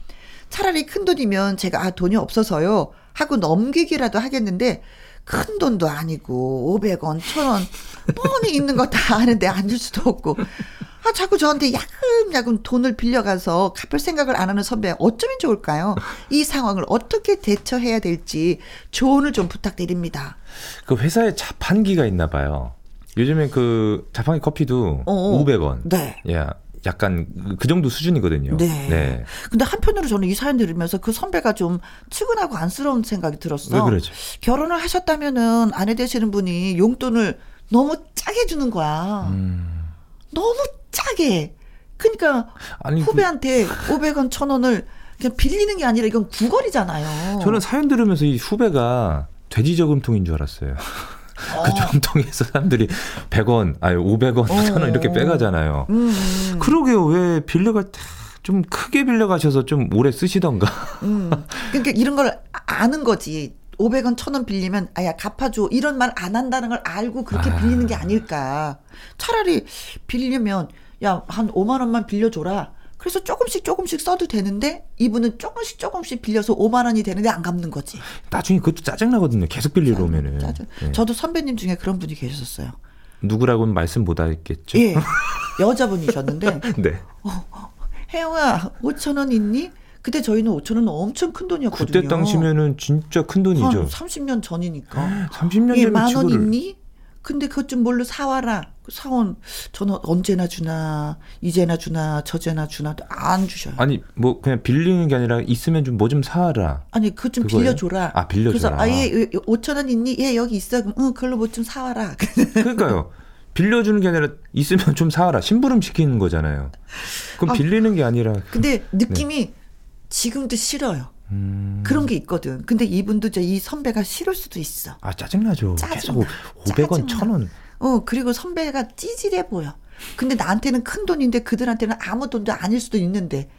차라리 큰 돈이면 제가 아 돈이 없어서요 하고 넘기기라도 하겠는데 큰 돈도 아니고 500원, 1000원 뻔히 있는 거 다 아는데 안 줄 수도 없고 아 자꾸 저한테 야금야금 돈을 빌려가서 갚을 생각을 안 하는 선배 어쩌면 좋을까요? 이 상황을 어떻게 대처해야 될지 조언을 좀 부탁드립니다. 그 회사에 자판기가 있나 봐요. 요즘에 그 자판기 커피도 어어. 500원. 네. 예. 약간 그 정도 수준이거든요. 네. 근데 한편으로 저는 이 사연 들으면서 그 선배가 좀 측은하고 안쓰러운 생각이 들었어. 왜 그러죠? 결혼을 하셨다면은 아내 되시는 분이 용돈을 너무 짜게 주는 거야. 음. 너무 짜게. 그러니까 아니 그- 후배한테 500원, 1000원을 그냥 빌리는 게 아니라 이건 구걸이잖아요. 저는 사연 들으면서 이 후배가 돼지 저금통인 줄 알았어요. 그 저금통에서 사람들이 100원, 아니 500원, 1000원 이렇게 빼가잖아요. 음, 그러게요. 왜 빌려갈 때 좀 크게 빌려가셔서 좀 오래 쓰시던가. 음. 그러니까 이런 걸 아- 아는 거지. 500원, 1000원 빌리면 아야 갚아줘. 이런 말 안 한다는 걸 알고 그렇게 아. 빌리는 게 아닐까. 차라리 빌리면 야, 한 5만 원만 빌려줘라. 그래서 조금씩 조금씩 써도 되는데 이분은 조금씩 조금씩 빌려서 5만 원이 되는데 안 갚는 거지. 나중에 그것도 짜증 나거든요. 계속 빌리러 오면은. 짜증. 네. 저도 선배님 중에 그런 분이 계셨어요. 누구라고는 말씀 못 하겠죠. 예. 여자분이셨는데 <laughs> 네. 혜영아 5천 원 있니? 그때 저희는 5천 원은 엄청 큰 돈이었거든요. 그때 당시면은 진짜 큰 돈이죠. 한 30년 전이니까. 30년 예, 전에 만원 지불을 있니? 근데 그것 좀 뭘로 사와라. 그 사원 저는 언제나 주나 이제나 주나 저제나 주나 안 주셔요. 아니, 아니 뭐 그냥 빌리는 게 아니라 있으면 좀 뭐 좀 사라. 그것 좀 그거예요? 빌려줘라. 아, 빌려줘라. 그래서 아예 5천 원 있니? 예 여기 있어. 그럼 응 그걸로 뭐 좀 사와라. <laughs> 그러니까요. 빌려주는 게 아니라 있으면 좀 사라. 심부름 시키는 거잖아요. 그럼 아, 빌리는 게 아니라 근데 느낌이 지금도 싫어요. 음. 그런 게 있거든. 근데 이분도 저이 선배가 싫을 수도 있어. 아 짜증나죠. 짜증나. 계속 500원, 짜증나. 1000원. 어, 그리고 선배가 찌질해 보여. 근데 나한테는 큰 돈인데 그들한테는 아무 돈도 아닐 수도 있는데.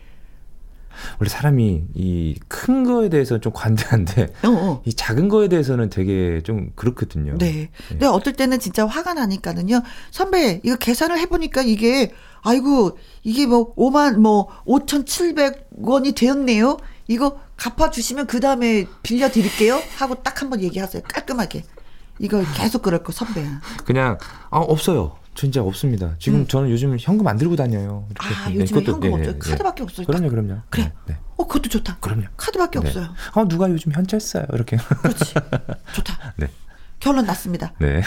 원래 사람이 이 큰 거에 대해서 좀 관대한데 어, 어. 이 작은 거에 대해서는 되게 좀 그렇거든요. 네. 근데 어떨 때는 진짜 화가 나니까는요. 선배, 이거 계산을 해보니까 이게, 아이고, 이게 뭐, 5만, 뭐, 5,700원이 되었네요? 이거 갚아주시면 그 다음에 빌려드릴게요? 하고 딱 한번 얘기하세요. 깔끔하게. 이거 계속 그럴 거, 선배야. 그냥 아 없어요. 진짜 없습니다. 지금 저는 요즘 현금 안 들고 다녀요. 음. 아, 네, 요즘에 그것도, 현금 예, 없어요. 예, 카드밖에 없어요. 그럼요, 그럼요. 그래. 네, 네. 어, 그것도 좋다. 그럼요. 카드밖에 네. 없어요. 어 누가 요즘 현찰 써요? 이렇게. 그렇지. <laughs> 좋다. 네. 결론 났습니다. 네.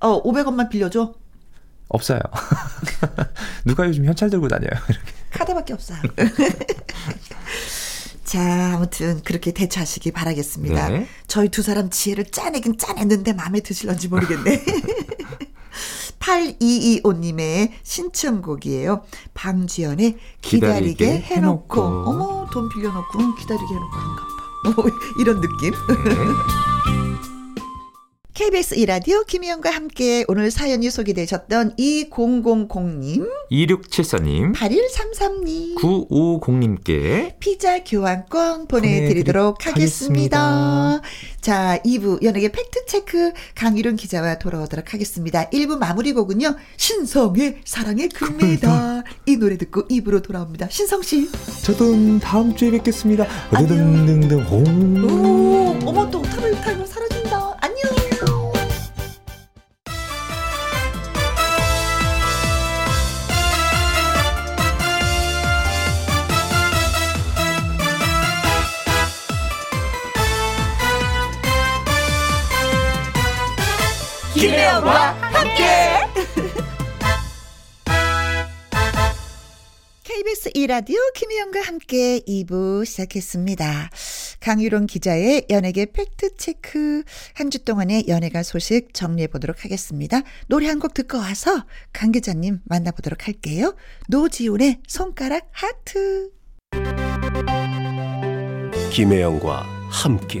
어, 500원만 빌려줘. 없어요. <laughs> 누가 요즘 현찰 들고 다녀요? 이렇게. 카드밖에 없어요. <laughs> 자, 아무튼 그렇게 대처하시기 바라겠습니다. 네. 저희 두 사람 지혜를 짜내긴 짜냈는데 마음에 드실런지 모르겠네. <laughs> 8225님의 신청곡이에요. 방주연의 기다리게, 기다리게 해놓고. 해놓고. 어머, 돈 빌려놓고 응, 기다리게 해놓고 안 갚아. 뭐 이런 느낌. KBS 이라디오 김희영과 함께 오늘 사연이 소개되셨던 2000님, 2674님, 8133님, 950님께 피자 교환권 보내드리도록 보내드리도록 하겠습니다. 자, 2부 연예계 팩트체크 강유론 기자와 돌아오도록 하겠습니다. 1부 마무리 곡은요. 신성의 사랑의 금메달. 이 노래 듣고 2부로 돌아옵니다. 신성씨. 저도 다음 주에 뵙겠습니다. 안녕. 오, 어머, 또 탑을 타고 사라진다. 안녕. 김혜영과 함께. KBS 이라디오 김혜영과 함께 2부 시작했습니다. 강유론 기자의 연예계 팩트체크 한 주 동안의 연예가 소식 정리해 보도록 하겠습니다. 노래 한 곡 듣고 와서 강 기자님 만나보도록 할게요. 노지훈의 손가락 하트. 김혜영과 함께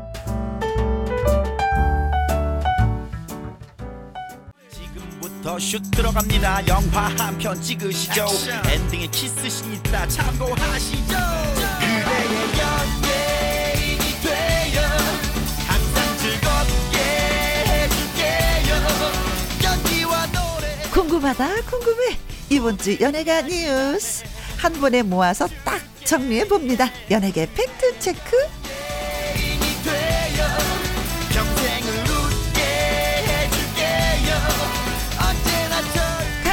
지금부터 슛 들어갑니다. 영화 한 편 찍으시죠. 엔딩에 키스신 있다. 참고하시죠. 그대의 연예인이 되어 항상 즐겁게 해줄게요. 연기와 노래. 궁금하다 궁금해. 이번 주 연예가 뉴스. 한 번에 모아서 딱 정리해 봅니다. 연예계 팩트 체크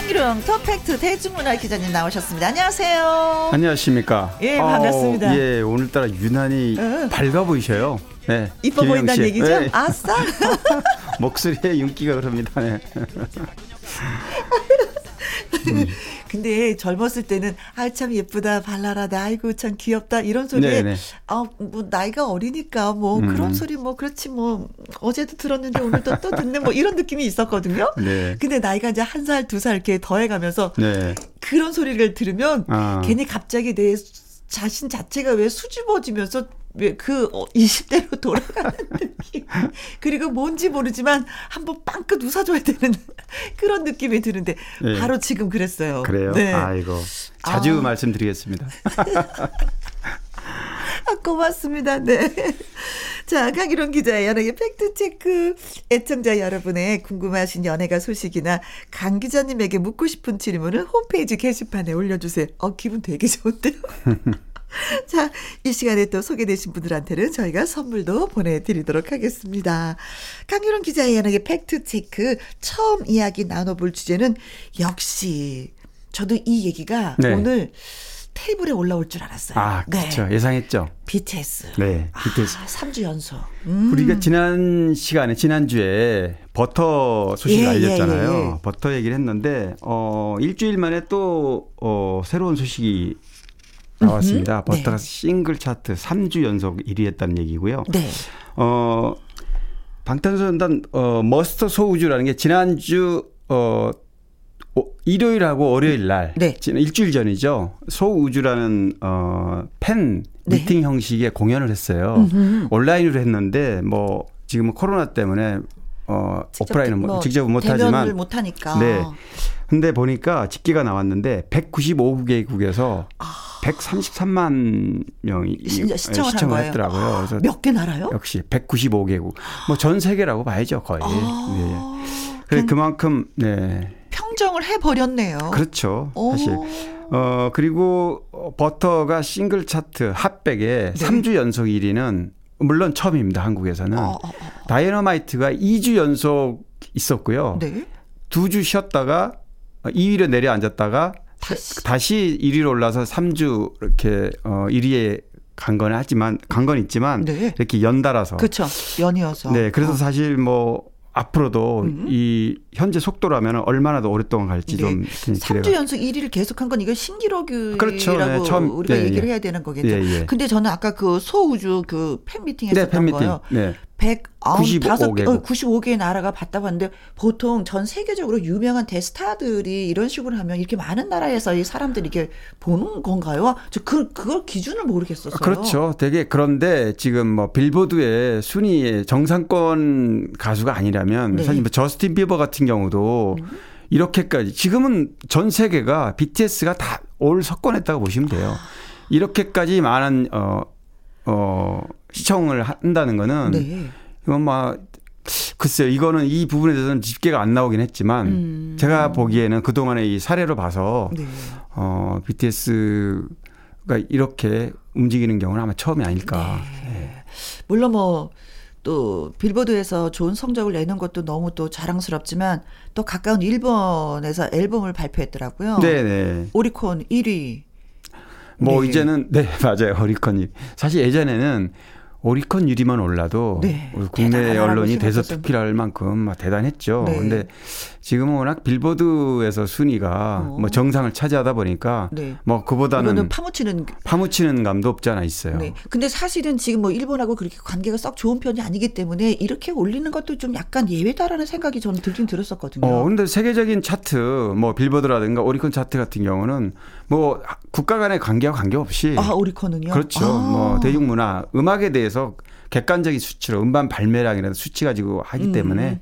절 강유령 터팩트 대중문화 기자님 나오셨습니다 안녕하세요 안녕하십니까. 예, 반갑습니다. 예, 오늘따라 유난히 응. 밝아 보이셔요. 네. 이뻐 보인다는 씨. 얘기죠 네. 아싸 <laughs> 목소리에 윤기가 그럽니다. 네. <laughs> 근데 젊었을 때는 아 참 예쁘다 발랄하다 아이고 참 귀엽다 이런 소리에 네네. 아뭐 나이가 어리니까 뭐 음. 그런 소리 뭐 그렇지 뭐 어제도 들었는데 오늘도 또 듣네 뭐 이런 느낌이 있었거든요. 네. 근데 나이가 이제 한 살 두 살 이렇게 더해가면서 네. 그런 소리를 들으면 아. 괜히 갑자기 내 자신 자체가 왜 수줍어지면서 왜 그 20대로 돌아가는 <laughs> 느낌. 그리고 뭔지 모르지만 한번 빵긋 웃어줘야 되는 <laughs> 그런 느낌이 드는데 네. 바로 지금 그랬어요. 그래요. 네. 아이고. 자주 아. 말씀드리겠습니다. <laughs> 아, 고맙습니다. 네. 자, 강희론 기자의 연예계 팩트체크. 애청자 여러분의 궁금하신 연예가 소식이나 강 기자님에게 묻고 싶은 질문을 홈페이지 게시판에 올려주세요. 어, 기분 되게 좋은데요? <laughs> 자, 이 시간에 또 소개되신 분들한테는 저희가 선물도 보내드리도록 하겠습니다. 강유론 기자의 연예계 팩트체크 처음 이야기 나눠볼 주제는 역시 저도 이 얘기가 네. 오늘 테이블에 올라올 줄 알았어요. 아, 그렇죠. 예상했죠. BTS. 네. BTS. 아, 3주 연속. 음. 우리가 지난 시간에 지난주에 버터 소식을 예, 알렸잖아요. 예, 예, 예. 버터 얘기를 했는데 어 일주일 만에 또 어, 새로운 소식이 나왔습니다. 음흠. Butter가 네. 싱글 차트 3주 연속 1위 했다는 얘기고요. 네. 어 방탄소년단 어 Muster 소우주라는 게 지난주 어 오- 일요일하고 월요일 날 네. 지난 일주일 전이죠. 소우주라는 어 팬 네. 미팅 형식의 공연을 했어요. 음흠. 온라인으로 했는데 뭐 지금은 코로나 때문에 어 오프라인은 뭐 직접 못 대면을 하지만 못 하니까. 네. 근데 보니까 집계가 나왔는데 195개국에서 133만 명이 시- 아. 시청을 한 시청을. 했더라고요. 그래서 몇 개 나라요? 역시 195개국. 뭐 전 세계라고 봐야죠, 거의. 네. 아. 그래 그냥- 그만큼 네. 평정을 해 버렸네요. 그렇죠. 오. 사실. 어, 그리고 어, 버터가 싱글 차트 핫백에 네. 3주 연속 1위는 물론 처음입니다. 한국에서는. 어, 어, 어. 다이너마이트가 2주 연속 있었고요. 네. 두주 쉬었다가 2위로 내려앉았다가 다시. 다시 1위로 올라서 3주 이렇게 어 1위에 간건 하지만 간 건 있지만 네. 이렇게 연달아서 그렇죠. 연이어서. 네, 그래서 어. 사실 뭐 앞으로도 음. 이 현재 속도라면 얼마나 더 오랫동안 갈지 네. 좀 3주 기대가. 연속 1위를 계속한 건 이거 신기록이라고 그렇죠. 네, 처음- 우리가 예, 얘기를 예. 해야 되는 거겠죠. 예, 예. 근데 저는 아까 그 소우주 그 팬미팅 네, 했었던 팬미팅. 거요. 네. 195개, 95개국. 어, 95개의 나라가 봤다 봤는데 보통 전 세계적으로 유명한 대스타들이 이런 식으로 하면 이렇게 많은 나라에서 이 사람들이 이렇게 보는 건가요? 저 그, 그걸 기준을 모르겠었어요. 그렇죠. 되게 그런데 지금 뭐 빌보드의 순위의 정상권 가수가 아니라면 네. 사실 뭐 저스틴 비버 같은 경우도 이렇게까지 지금은 전 세계가 BTS가 다 올 석권했다고 보시면 돼요. 이렇게까지 많은 어, 어, 시청을 한다는 거는 네. 이건 막 글쎄요. 이거는 이 부분에 대해서는 집계가 안 나오긴 했지만 음. 제가 보기에는 그 동안의 이 사례로 봐서 네. 어, BTS가 이렇게 움직이는 경우는 아마 처음이 아닐까. 네. 물론 뭐 또 빌보드에서 좋은 성적을 내는 것도 너무 또 자랑스럽지만 또 가까운 일본에서 앨범을 발표했더라고요. 네네. 오리콘 1위. 뭐 네. 이제는 네 <laughs> 맞아요 오리콘 유 사실 예전에는 오리콘 유리만 올라도 네. 국내 언론이. 대서특필할 만큼 막 대단했죠. 네. 근데 지금은 워낙 빌보드에서 순위가 어. 뭐 정상을 차지하다 보니까 네. 뭐 그보다는 파묻히는 파묻히는 감도 없지 않아 있어요. 네. 근데 사실은 지금 뭐 일본하고 그렇게 관계가 썩 좋은 편이 아니기 때문에 이렇게 올리는 것도 좀 약간 예외다라는 생각이 저는 들긴 들었었거든요. 어, 근데 세계적인 차트, 뭐 빌보드라든가 오리콘 차트 같은 경우는 뭐 국가 간의 관계와 관계없이 아, 오리콘은요? 그렇죠. 아. 뭐 대중문화, 음악에 대해서 객관적인 수치로 음반 발매량이라는 수치 가지고 하기 때문에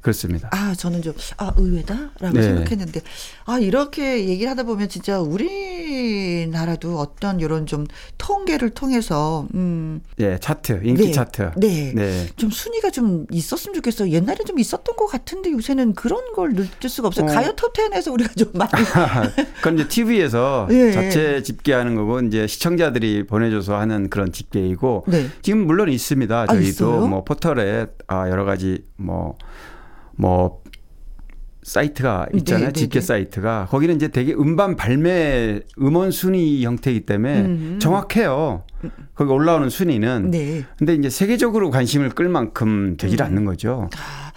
그렇습니다. 아, 저는 좀, 아, 의외다라고 네. 생각했는데, 아, 이렇게 얘기를 하다 보면 진짜 우리나라도 어떤 이런 좀 통계를 통해서, 음, 예, 차트, 인기 네. 차트. 네. 네. 좀 순위가 좀 있었으면 좋겠어요. 옛날에 좀 있었던 것 같은데 요새는 그런 걸 느낄 수가 없어요. 어. 가요 톱10에서 우리가 좀 많이. <laughs> 그건 이제 TV에서 예, 자체 집계하는 거고 이제 시청자들이 보내줘서 하는 그런 집계이고 네. 지금 물론 있습니다. 아, 저희도 있어요? 뭐 포털에 아 여러 가지 뭐 뭐 사이트가 있잖아요. 네, 네, 집계 네. 사이트가 거기는 이제 되게 음반 발매 음원 순위 형태이기 때문에 음. 정확해요. 거기 올라오는 순위는. 네. 근데 이제 세계적으로 관심을 끌 만큼 되질 않는 거죠. 아,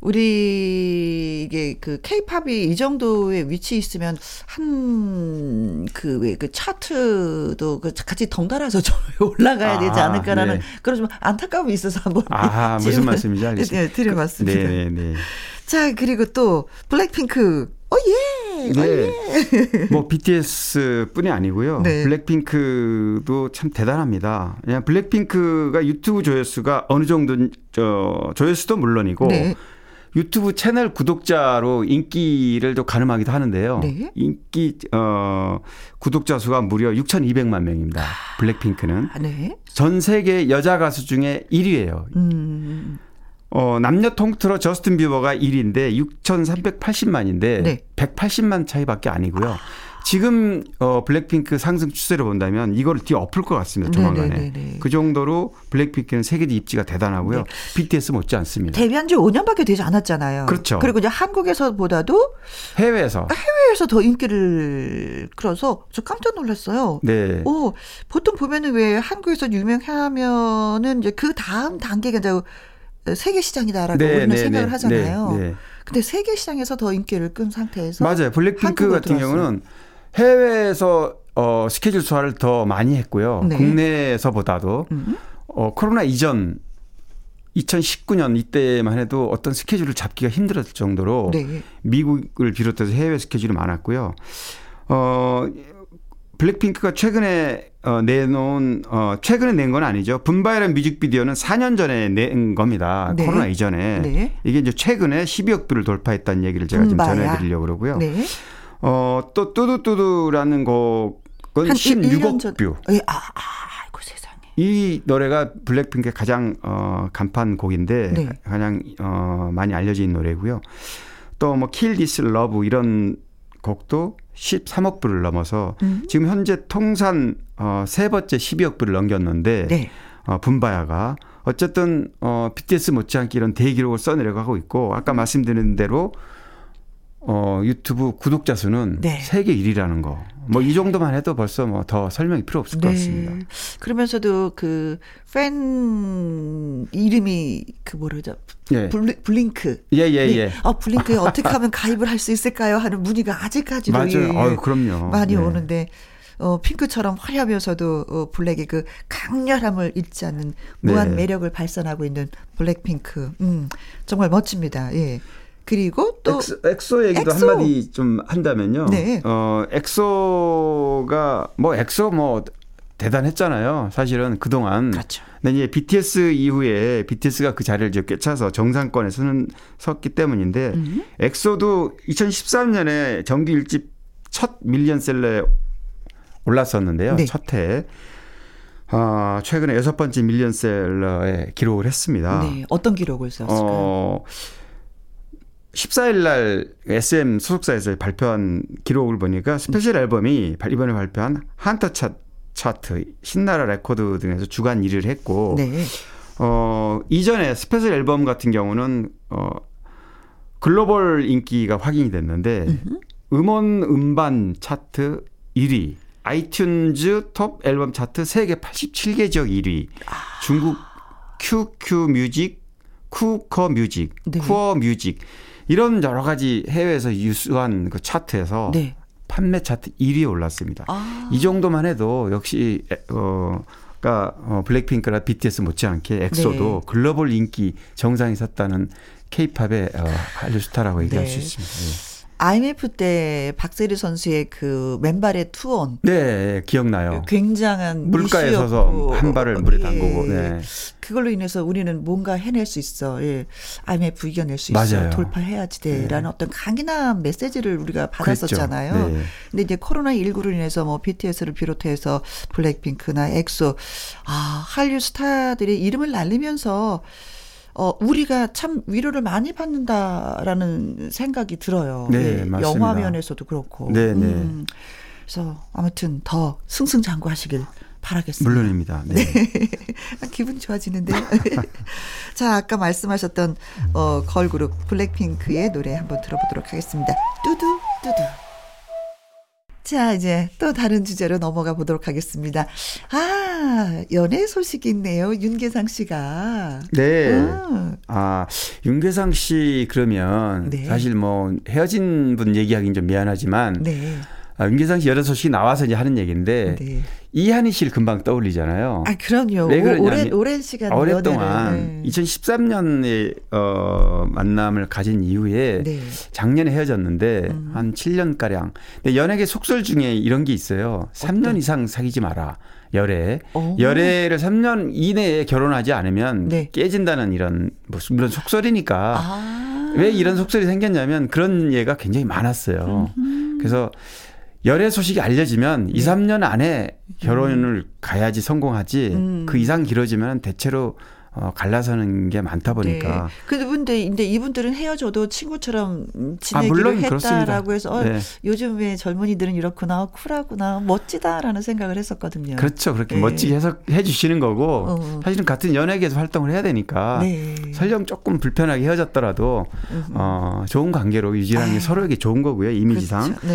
우리 이게 그 케이팝이 이 정도의 위치에 있으면 한그왜그 차트도 그 같이 덩달아서 좀 <laughs> 올라가야 되지 아, 않을까라는 네. 그런 좀 안타까움이 있어서 한번 아, <laughs> 무슨 말씀인지 알겠습니다. 네, 드려봤습니다. 네, 네. 자 그리고 또 블랙핑크 어 예. 어, 네. 예. <laughs> 뭐 BTS 뿐이 아니고요. 네. 블랙핑크도 참 대단합니다. 그냥 블랙핑크가 유튜브 조회수가 어느 정도 저 조회수도 물론이고 네. 유튜브 채널 구독자로 인기를 또 가늠하기도 하는데요. 네. 인기 어 구독자 수가 무려 6,200만 명입니다. 블랙핑크는 아, 네. 전 세계 여자 가수 중에 1위예요. 음. 어, 남녀 통틀어 저스틴 비버가 1위인데 6,380만인데 네. 180만 차이밖에 아니고요. 지금 어, 블랙핑크 상승 추세를 본다면 이걸 뒤엎을 것 같습니다. 조만간에. 네네네네. 그 정도로 블랙핑크는 세계적 입지가 대단하고요. BTS 못지 않습니다. 데뷔한 지 5년밖에 되지 않았잖아요. 그렇죠. 그리고 이제 한국에서보다도 해외에서 해외에서 더 인기를 끌어서 저 깜짝 놀랐어요. 네. 오, 보통 보면은 왜 한국에서 유명하면은 이제 그 다음 단계가 이제 세계 시장이다라고 네, 우리는 네, 생각을 네, 하잖아요. 네, 네. 근데 세계 시장에서 더 인기를 끈 상태에서 맞아요. 블랙핑크 같은 들어왔어요. 경우는 해외에서 어, 스케줄 소화를 더 많이 했고요. 네. 국내에서보다도 음. 어, 코로나 이전 2019년 이때만 해도 어떤 스케줄을 잡기가 힘들었을 정도로 네. 미국을 비롯해서 해외 스케줄이 많았고요. 어, 블랙핑크가 최근에 어, 내놓은 어, 최근에 낸 건 아니죠. 붐바야라는 뮤직비디오는 4년 전에 낸 겁니다. 네. 코로나 이전에 네. 이게 이제 최근에 12억 뷰를 돌파했다는 얘기를 제가 좀 붐바야. 전해드리려고 그러고요. 네. 어, 또 뚜두뚜두라는 곡은 한 1년 16억 전. 뷰. 예, 아, 아, 아이고 세상에. 이 노래가 블랙핑크의 가장 어, 간판 곡인데 네. 가장 어, 많이 알려진 노래고요. 또 뭐 Kill This Love 이런 곡도 13억 뷰를 넘어서 음. 지금 현재 통산 어, 세 번째 12억 뷰를 넘겼는데 네. 어, 붐바야가 어쨌든 어, BTS 못지않게 이런 대기록을 써내려가고 있고 아까 말씀드린 대로 어, 유튜브 구독자 수는 네. 세계 1위라는 거. 뭐 이 정도만 해도 벌써 뭐 더 설명이 필요 없을 것 같습니다. 네. 그러면서도 그 팬 이름이 그 뭐라죠? 예. 블리, 블링크. 예, 예, 네. 예. 아, 블링크에 <laughs> 어떻게 하면 가입을 할 수 있을까요? 하는 문의가 아직까지도 맞아요. 예, 아유, 그럼요. 많이 네. 오는데 어, 핑크처럼 화려하면서도 어, 블랙의 그 강렬함을 잃지 않는 네. 무한 매력을 발산하고 있는 블랙핑크. 음, 정말 멋집니다. 예. 그리고 또 엑소, 엑소 얘기도 엑소. 한마디 좀 한다면요. 네. 어, 엑소가 뭐 엑소 뭐 대단했잖아요. 사실은 그동안. 그렇죠. 근데 이제 BTS 이후에 BTS가 그 자리를 이제 꿰차서 정상권에 서는 섰기 때문인데 음. 엑소도 2013년에 정규 일집 첫 밀리언셀러에 올랐었는데요. 네. 첫 해. 아, 최근에 여섯 번째 밀리언셀러에 기록을 했습니다. 네, 어떤 기록을 세웠을까요? 어, 14일 날 SM 소속사에서 발표한 기록을 보니까 special 앨범이 이번에 발표한 한터 차, 차트, 신나라 레코드 등에서 주간 1위를 했고 네. 어, 이전에 special 앨범 같은 경우는 어, 글로벌 인기가 확인이 됐는데 음원 음반 차트 1위, iTunes 톱 앨범 차트 세계 87개 지역 1위, 중국 QQ Music, 쿠거우 Music, 네. 쿠워 Music 이런 여러 가지 해외에서 유수한 그 차트에서 네. 판매 차트 1위에 올랐습니다. 아. 이 정도만 해도 역시 어, 가 어, 블랙핑크나 BTS 못지않게 엑소도 네. 글로벌 인기 정상에 섰다는 케이팝의 어, 한류 스타라고 얘기할 네. 수 있습니다. IMF 때 박세리 선수의 그 맨발의 투혼 예. 네, 기억나요. 굉장한 물가에 이슈였고. 서서 한 발을 물에 예. 담그고. 네. 그걸로 인해서 우리는 뭔가 해낼 수 있어. 예. IMF 이겨낼 수 맞아요. 있어. 돌파해야지 돼라는 어떤 강인한 메시지를 우리가 받았었잖아요. 그랬죠. 네. 근데 이제 코로나 19로 인해서 뭐 BTS를 비롯해서 블랙핑크나 엑소 아, 한류 스타들의 이름을 날리면서 어, 우리가 참 위로를 많이 받는다라는 생각이 들어요. 네, 예, 맞습니다. 영화 면에서도 그렇고. 네, 네. 음, 그래서 아무튼 더 승승장구하시길 바라겠습니다. 물론입니다. 네. <laughs> 아, 기분 좋아지는데. <laughs> 자, 아까 말씀하셨던 어, 걸그룹 블랙핑크의 노래 한번 들어보도록 하겠습니다. 뚜두 뚜두. 자, 이제 또 다른 주제로 넘어가 보도록 하겠습니다. 아, 연애 소식이 있네요. 윤계상 씨가. 네. 음, 아, 윤계상 씨 그러면 네. 사실 뭐 헤어진 분 얘기하기는 좀 미안하지만 네. 아, 윤계상 씨 여러 소식이 나와서 이제 하는 얘기인데 네. 이한희 씨를 금방 떠올리잖아요. 아, 그럼요. 왜 오- 그러냐면 오랜, 오랜 시간 오랫동안 연애를. 네. 2013년에 어, 만남을 가진 이후에 네. 작년에 헤어졌는데 음. 한 7년 가량. 근데 연예계 속설 중에 이런 게 있어요. 3년 이상 사귀지 마라. 열애. 오. 열애를 3년 이내에 결혼하지 않으면 네. 깨진다는 이런 뭐 물론 속설이니까 아. 왜 이런 속설이 생겼냐면 그런 예가 굉장히 많았어요. 그래서 열애 소식이 알려지면 2, 3년 안에 결혼을 가야지 성공하지 음. 그 이상 길어지면 대체로 어, 갈라서는 게 많다 보니까 네. 근데 근데 이분들은 헤어져도 친구처럼 음, 지내기로 물론 했다라고 그렇습니다. 해서 어, 네. 요즘의 젊은이들은 이렇구나 쿨하구나 멋지다라는 생각을 했었거든요. 그렇죠. 그렇게 네. 멋지게 해석해 주시는 거고 어. 사실은 같은 연예계에서 활동을 해야 되니까 네. 설령 조금 불편하게 헤어졌더라도 어, 좋은 관계로 유지하는 게 아유. 서로에게 좋은 거고요. 이미지상. 그렇죠.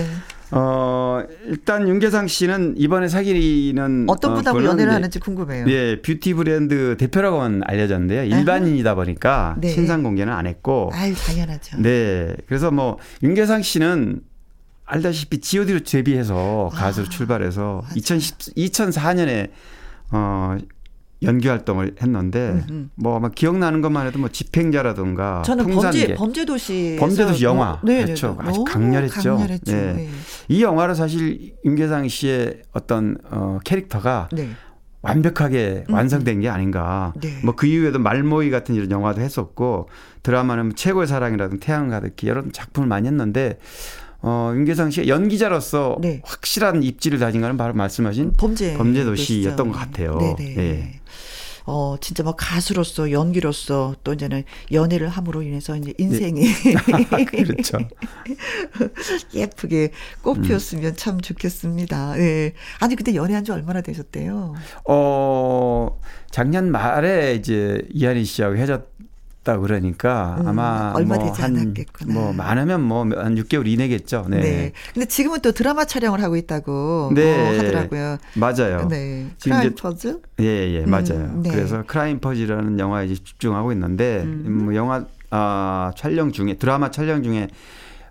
네. 어, 일단 윤계상 씨는 이번에 사귀는 어떤 어, 분하고 분은 연애를 하는지 궁금해요. 예, 뷰티 브랜드 대표라고는 알려졌는데요. 일반인이다 보니까 네. 신상 공개는 안 했고. 아유 당연하죠. 네. 그래서 뭐 윤계상 씨는 알다시피 G.O.D로 데뷔해서 가수로 출발해서 2010, 2004년에 어 연기 활동을 했는데 음. 뭐 아마 기억나는 것만 해도 뭐 집행자라든가 저는 풍산계 범죄 범죄 도시 범죄 도시 영화. 네, 그렇죠. 네, 아주 너무 강렬했죠. 강렬했죠. 네. 네. 이 영화로 사실 윤계상 씨의 어떤 어 캐릭터가 네. 완벽하게 음. 완성된 게 아닌가. 네. 뭐그 이후에도 말모이 같은 이런 영화도 했었고 드라마는 뭐 최고의 사랑이라든 태양 가득히 여러 작품을 많이 했는데 어 윤계상 씨가 연기자로서 네. 확실한 입지를 다진 거는 바로 말씀하신 범죄 범죄도시였던 것 같아요. 네네. 네. 어 진짜 뭐 가수로서 연기로서 또 이제는 연애를 함으로 인해서 이제 인생이 <laughs> 그렇죠. <laughs> 예쁘게 꽃 피웠으면 참 좋겠습니다. 예. 아니 근데 연애한 지 얼마나 되셨대요? 어, 작년 말에 이제 이한희 씨하고 헤어졌 다 그러니까 음, 아마 얼마 뭐 되지 한, 않았겠구나. 뭐 많으면 뭐 한 6개월 이내겠죠. 네. 네. 근데 지금은 또 드라마 촬영을 하고 있다고 네. 어, 하더라고요. 맞아요. 네. 크라임 퍼즐? 예, 예, 맞아요. 음, 네. 그래서 크라임 퍼지라는 영화에 집중하고 있는데 음. 뭐 영화 아, 촬영 중에 드라마 촬영 중에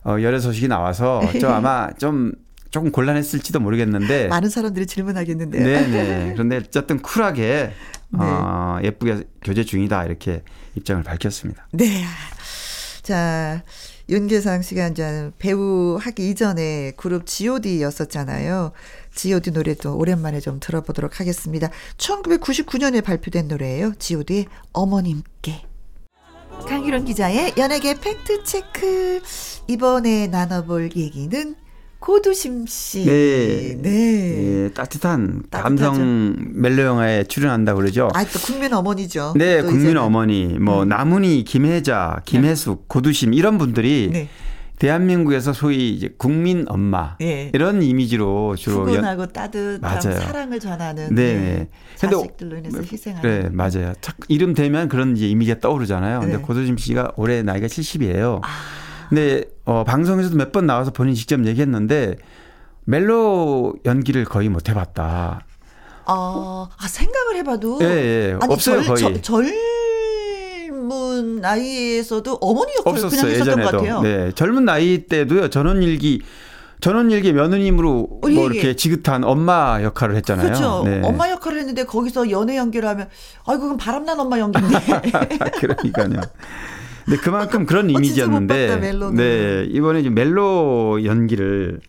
어, 열애 소식이 나와서 좀 <laughs> 아마 좀 조금 곤란했을지도 모르겠는데 많은 사람들이 질문하겠는데요. 네, 네. 그런데 어쨌든 쿨하게 <laughs> 어, 예쁘게 교제 중이다 이렇게 입장을 밝혔습니다. 네. 자, 윤계상 씨가 이제 배우 하기 이전에 그룹 G.O.D였었잖아요. G.O.D 노래도 오랜만에 좀 들어보도록 하겠습니다. 1999년에 발표된 노래예요. G.O.D의 어머님께. 강희론 기자의 연예계 팩트 체크. 이번에 나눠볼 얘기는 고두심 씨. 네. 네. 예, 따뜻한 따뜻하죠. 감성 멜로 영화에 출연한다 그러죠. 아, 또 국민 어머니죠. 네, 또 국민 이제는. 어머니, 뭐 나문희, 김혜자, 김혜숙, 고두심 이런 분들이 네. 대한민국에서 소위 이제 국민 엄마 예. 이런 이미지로 주로 연- 푸근하고 따뜻한 맞아요. 사랑을 전하는 네, 네. 네. 근데 자식들로 인해서 희생하는. 그래 맞아요. 착- 이름 되면 그런 이제 이미지가 떠오르잖아요. 근데 네. 고두심 씨가 올해 나이가 70이에요. 아. 근데 어, 방송에서도 몇 번 나와서 본인 이 직접 얘기했는데 멜로 연기를 거의 못 해봤다. 어, 아 생각을 해봐도 예, 예. 아니, 없어요 절- 거의. 저- 젊은 나이에서도 어머니 역할을 그냥 없었어요 했었던 것 예전에도. 같아요. 네, 젊은 나이 때도요. 전원일기 전원일기 며느님으로 어, 예, 뭐 예. 이렇게 지긋한 엄마 역할을 했잖아요. 그렇죠. 네. 엄마 역할을 했는데 거기서 연애 연기를 하면 아이고 그건 바람난 엄마 연기인데. <laughs> 그러니까요. 네, 그만큼 그런 어, 이미지였는데. 네, 이번에 이제 멜로 연기를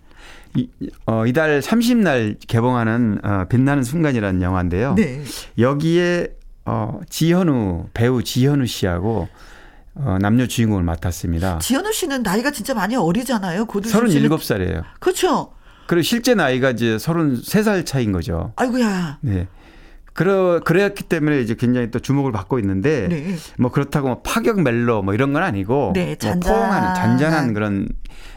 이, 어, 이달 30날 개봉하는 어, 빛나는 순간이라는 영화인데요. 네. 여기에 어, 지현우 배우 지현우 씨하고 어, 남녀 주인공을 맡았습니다. 지현우 씨는 나이가 진짜 많이 어리잖아요. 고두심 씨는. 37살이에요. 그렇죠. 그리고 실제 나이가 이제 33살 차인 거죠. 아이고야. 네. 그러, 그랬기 때문에 이제 굉장히 또 주목을 받고 있는데 네. 뭐 그렇다고 뭐 파격 멜로 뭐 이런 건 아니고 네, 뭐 잔잔한. 포옹하는 잔잔한 그런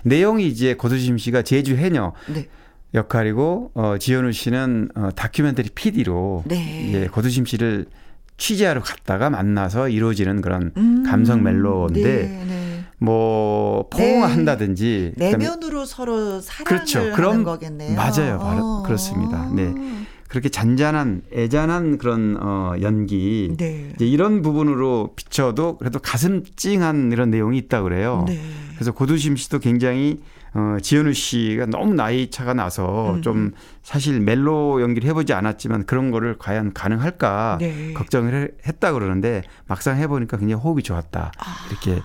내용이 이제 고두심 씨가 제주 해녀 네. 역할이고 어 지현우 씨는 어 다큐멘터리 PD로 네. 예, 고두심 씨를 취재하러 갔다가 만나서 이루어지는 그런 음, 감성 멜로인데 네, 네. 뭐 포옹한다든지 그다음에 내면으로 서로 사랑을 그렇죠. 하는 그럼 거겠네요. 맞아요. 바로 어. 그렇습니다. 네. 그렇게 잔잔한 애잔한 그런 어 연기 네. 이제 이런 부분으로 비춰도 그래도 가슴 찡한 이런 내용이 있다 그래요. 네. 그래서 고두심 씨도 굉장히 어 지현우 씨가 너무 나이 차가 나서 음. 좀 사실 멜로 연기를 해보지 않았지만 그런 거를 과연 가능할까 네. 걱정을 해- 했다 그러는데 막상 해보니까 굉장히 호흡이 좋았다 이렇게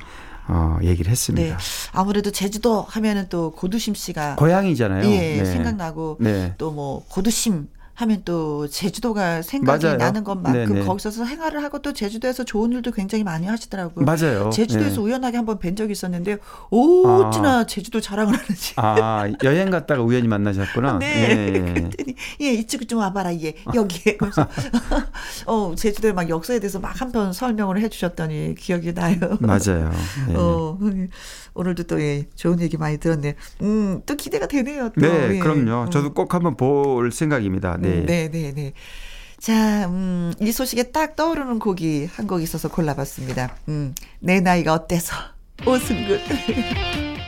어 얘기를 네. 했습니다. 아무래도 제주도 하면은 또 고두심 씨가 고향이잖아요. 예, 네. 생각나고 네. 또뭐 고두심 하면 또 제주도가 생각이 맞아요. 나는 것만큼 네네. 거기서 생활을 하고 또 제주도에서 좋은 일도 굉장히 많이 하시더라고요. 맞아요. 제주도에서 네. 우연하게 한번 뵌 적이 있었는데 어찌나 제주도 자랑을 하는지. 아 여행 갔다가 우연히 만나셨구나. 네. 예, 예. 그랬더니 예 이쪽 좀 와봐라 예 여기에 그래서 <laughs> 어 제주도의 막 역사에 대해서 막한편 설명을 해주셨더니 기억이 나요. 맞아요. 네. 어 오늘도 또 예, 좋은 얘기 많이 들었네. 음또 기대가 되네요. 또. 네, 예. 그럼요. 음. 저도 꼭 한번 볼 생각입니다. 네. 음, 네, 네, 네. 자, 음, 이 소식에 딱 떠오르는 곡이 한 곡 있어서 골라봤습니다. 음, 내 나이가 어때서? 오승근. <laughs>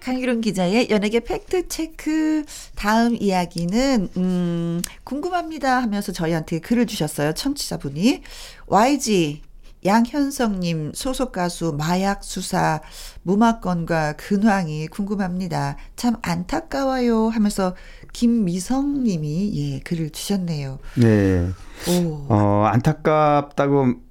강유론 기자의 연예계 팩트 체크. 다음 이야기는, 음, 궁금합니다 하면서 저희한테 글을 주셨어요. 청취자분이. YG. 양현성님 소속 가수 마약 수사 무마건과 근황이 궁금합니다. 참 안타까워요 하면서 김미성님이 예 글을 주셨네요. 네. 오, 어, 안타깝다고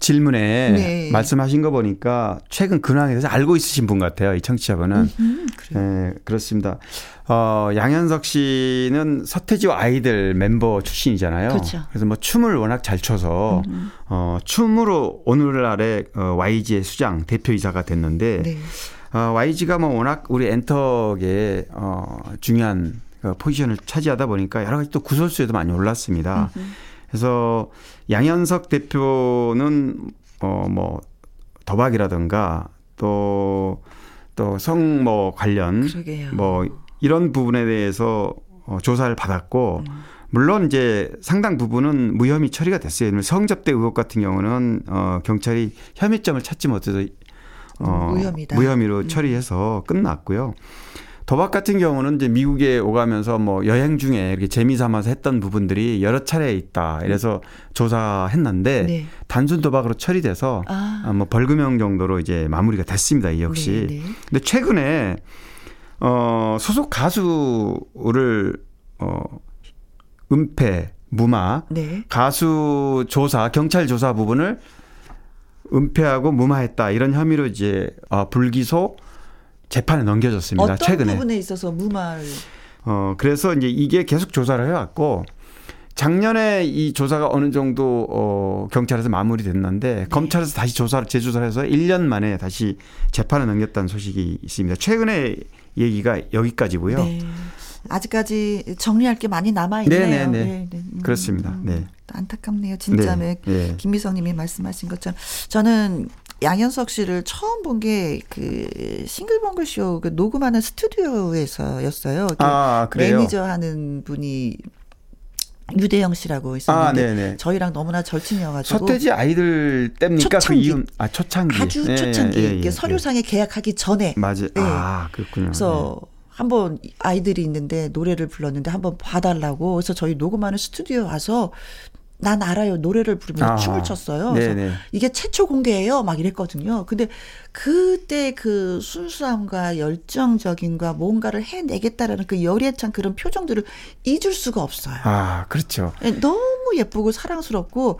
질문에 네. 말씀하신 거 보니까 최근 근황에 대해서 알고 있으신 분 같아요. 이 청취자분은. 음. 네, 그렇습니다. 어, 양현석 씨는 서태지와 아이들 member 출신이잖아요. 그렇죠. 음, 래서 뭐 춤을 워낙 잘 춰서 어, 춤으로 오늘날의 어, YG의 수장 대표이사가 됐는데 네. 어, YG가 뭐 워낙 우리 엔터계 어, 중요한 그 포지션을 차지하다 보니까 여러 가지 또 구설수에도 많이 올랐습니다. 그래서 양현석 대표는 어뭐 도박이라든가 또 또 성 뭐 관련 그러게요. 뭐 이런 부분에 대해서 어, 조사를 받았고 음. 물론 이제 상당 부분은 무혐의 처리가 됐어요. 성접대 의혹 같은 경우는 어, 경찰이 혐의점을 찾지 못해서 어, 무혐의다. 음. 무혐의로 처리해서 끝났고요. 도박 같은 경우는 이제 미국에 오가면서 뭐 여행 중에 이렇게 재미 삼아서 했던 부분들이 여러 차례 있다. 이래서 조사했는데 네. 단순 도박으로 처리돼서 아. 아, 뭐 벌금형 정도로 이제 마무리가 됐습니다. 이 역시. 네, 네. 근데 최근에 어 소속 가수를 어 은폐, 무마, 네. 가수 조사, 경찰 조사 부분을 은폐하고 무마했다 이런 혐의로 이제 어, 불기소 재판에 넘겨졌습니다. 어떤 최근에. 부분에 있어서 무말 어 그래서 이제 이게 계속 조사를 해왔고 작년에 이 조사가 어느 정도 어 경찰에서 마무리됐는데 네. 검찰에서 다시 조사를 재조사를 해서 1년 만에 다시 재판에 넘겼다는 소식이 있습니다. 최근에 얘기가 여기까지고요. 네. 아직까지 정리할 게 많이 남아 있네요. 네, 네, 네. 그렇습니다. 네. 안타깝네요. 진짜 네, 네. 네. 김미성님이 말씀하신 것처럼 저는 양현석 씨를 처음 본 게 그 싱글벙글 쇼 그 녹음하는 스튜디오에서였어요. 그 아, 그래요? 매니저 하는 분이 유대영 씨라고 있었는데 아. 저희랑 너무나 절친이어가지고 서태지 아이들 때입니까? 그 초창기. 이유 아 초창기 아주 예, 초창기 예, 예, 예. 서류상에 계약하기 전에 맞아요. 네. 아 그렇군요. 그래서 한번 아이들이 있는데 노래를 불렀는데 한번 봐달라고 그래서 저희 녹음하는 스튜디오 와서 난 알아요 노래를 부르면서 아하. 춤을 췄어요. 그래서 네네. 이게 최초 공개예요 막 이랬거든요. 근데 그때 그 순수함과 열정적인과 뭔가를 해내겠다라는 그 열애찬 그런 표정들을 잊을 수가 없어요. 아 그렇죠. 예, 너무 예쁘고 사랑스럽고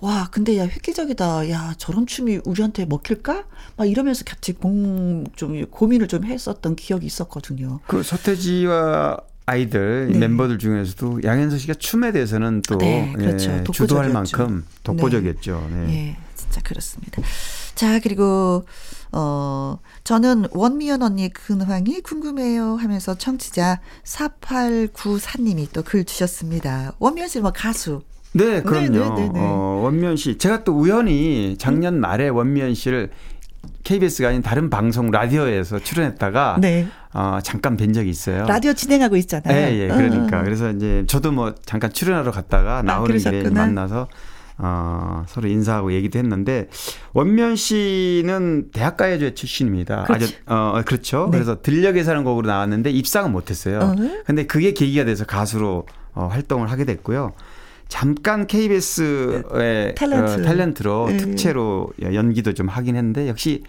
와 근데 야 획기적이다 야 저런 춤이 우리한테 먹힐까 막 이러면서 같이 공 좀 고민을 좀 했었던 기억이 있었거든요. 그 서태지와 아이들 네. 멤버들 중에서도 양현석 씨가 춤에 대해서는 또 네, 그렇죠. 예, 독보적이었죠. 주도할 만큼 독보적이었죠. 네. 예, 진짜 그렇습니다. 자 그리고 어 저는 원미연 언니 근황이 궁금해요 하면서 청취자 4894님이 또 글 주셨습니다. 원미연 씨는 뭐 가수 네, 그럼요. 네, 네, 네, 네. 어, 원미연 씨. 제가 또 우연히 작년 말에 원미연 씨를 KBS가 아닌 다른 방송 라디오에서 출연했다가 네 어, 잠깐 뵌 적이 있어요. 라디오 진행하고 있잖아요. 예, 예, 그러니까. 어. 그래서 이제 저도 뭐 잠깐 출연하러 갔다가 나오는 길에 그러셨구나. 만나서 어, 서로 인사하고 얘기도 했는데 원면 씨는 대학가요제 출신입니다. 그렇지. 아주 어, 그렇죠. 네. 그래서 들녘의 사는 곡으로 나왔는데 입상은 못 했어요. 어. 근데 그게 계기가 돼서 가수로 어, 활동을 하게 됐고요. 잠깐 KBS의 탤런트. 어, 탤런트로 네. 특채로 연기도 좀 하긴 했는데 역시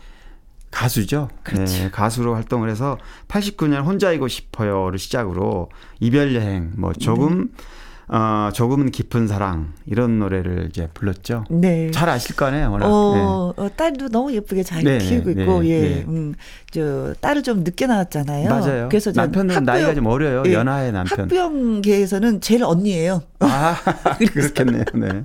가수죠. 그렇죠. 네, 가수로 활동을 해서 89년 혼자이고 싶어요를 시작으로 이별 여행, 뭐 조금 어 조금은 깊은 사랑 이런 노래를 이제 불렀죠. 네. 잘 아실 거 아니에요, 워낙. 네. 어, 어, 딸도 너무 예쁘게 잘 네, 키우고 네, 있고, 네, 예, 네. 음, 저 딸을 좀 늦게 낳았잖아요. 맞아요. 그래서 저 남편은 합병- 나이가 좀 어려요. 예, 연하의 남편. 합병계에서는 제일 언니예요. 아, <laughs> <laughs> 그렇겠네요. 네.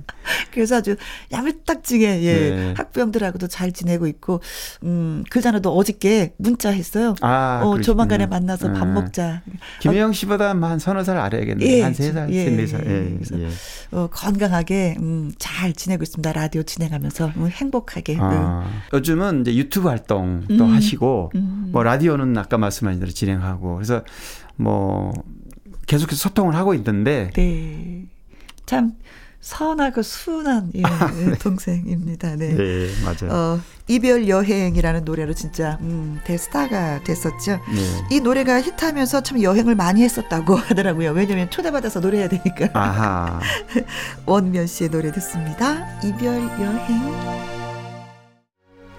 그래서 아주 야물딱지게 예, 네. 학부형들하고도 잘 지내고 있고, 음, 그 전에도 어저께 문자했어요. 아, 어, 그러시군요. 조만간에 만나서 밥 네. 먹자. 김혜영 씨보다 한 서너 살 아래야겠네요. 예, 한 세 살, 예, 세네 살. 예, 그래서 예. 어, 건강하게 음, 잘 지내고 있습니다. 라디오 진행하면서 음, 행복하게. 음. 아, 요즘은 이제 유튜브 활동도 음. 하시고 음. 뭐 라디오는 아까 말씀하신 대로 진행하고 그래서 뭐 계속해서 소통을 하고 있는데 네. 참 선하고 순한 예, 예, <laughs> 동생입니다. 네. 네, 맞아요. 어, 이별 여행이라는 노래로 진짜 음, 대스타가 됐었죠. 네. 이 노래가 히트하면서 참 여행을 많이 했었다고 <laughs> 하더라고요. 왜냐면 초대받아서 노래해야 되니까. 아하. <laughs> 원면 씨의 노래 듣습니다. 이별 여행.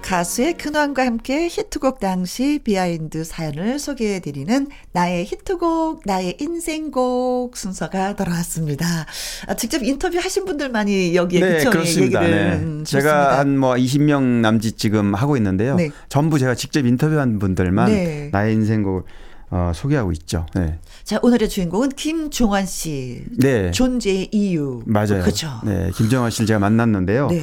가수의 근황과 함께 히트곡 당시 behind 사연을 소개해드리는 나의 히트곡, 나의 인생곡 순서가 돌아왔습니다. 아, 직접 인터뷰 하신 분들만이 여기에 네, 그쵸? 예, 그렇습니다. 네. 음, 제가 좋습니다. 한뭐 20명 남짓 지금 하고 있는데요. 네. 전부 제가 직접 인터뷰한 분들만 네. 나의 인생곡을 어, 소개하고 있죠. 네. 자, 오늘의 주인공은 김종환 씨. 네. 존재의 이유. 맞아요. 그렇죠. 네, 김종환 씨를 제가 만났는데요. 네.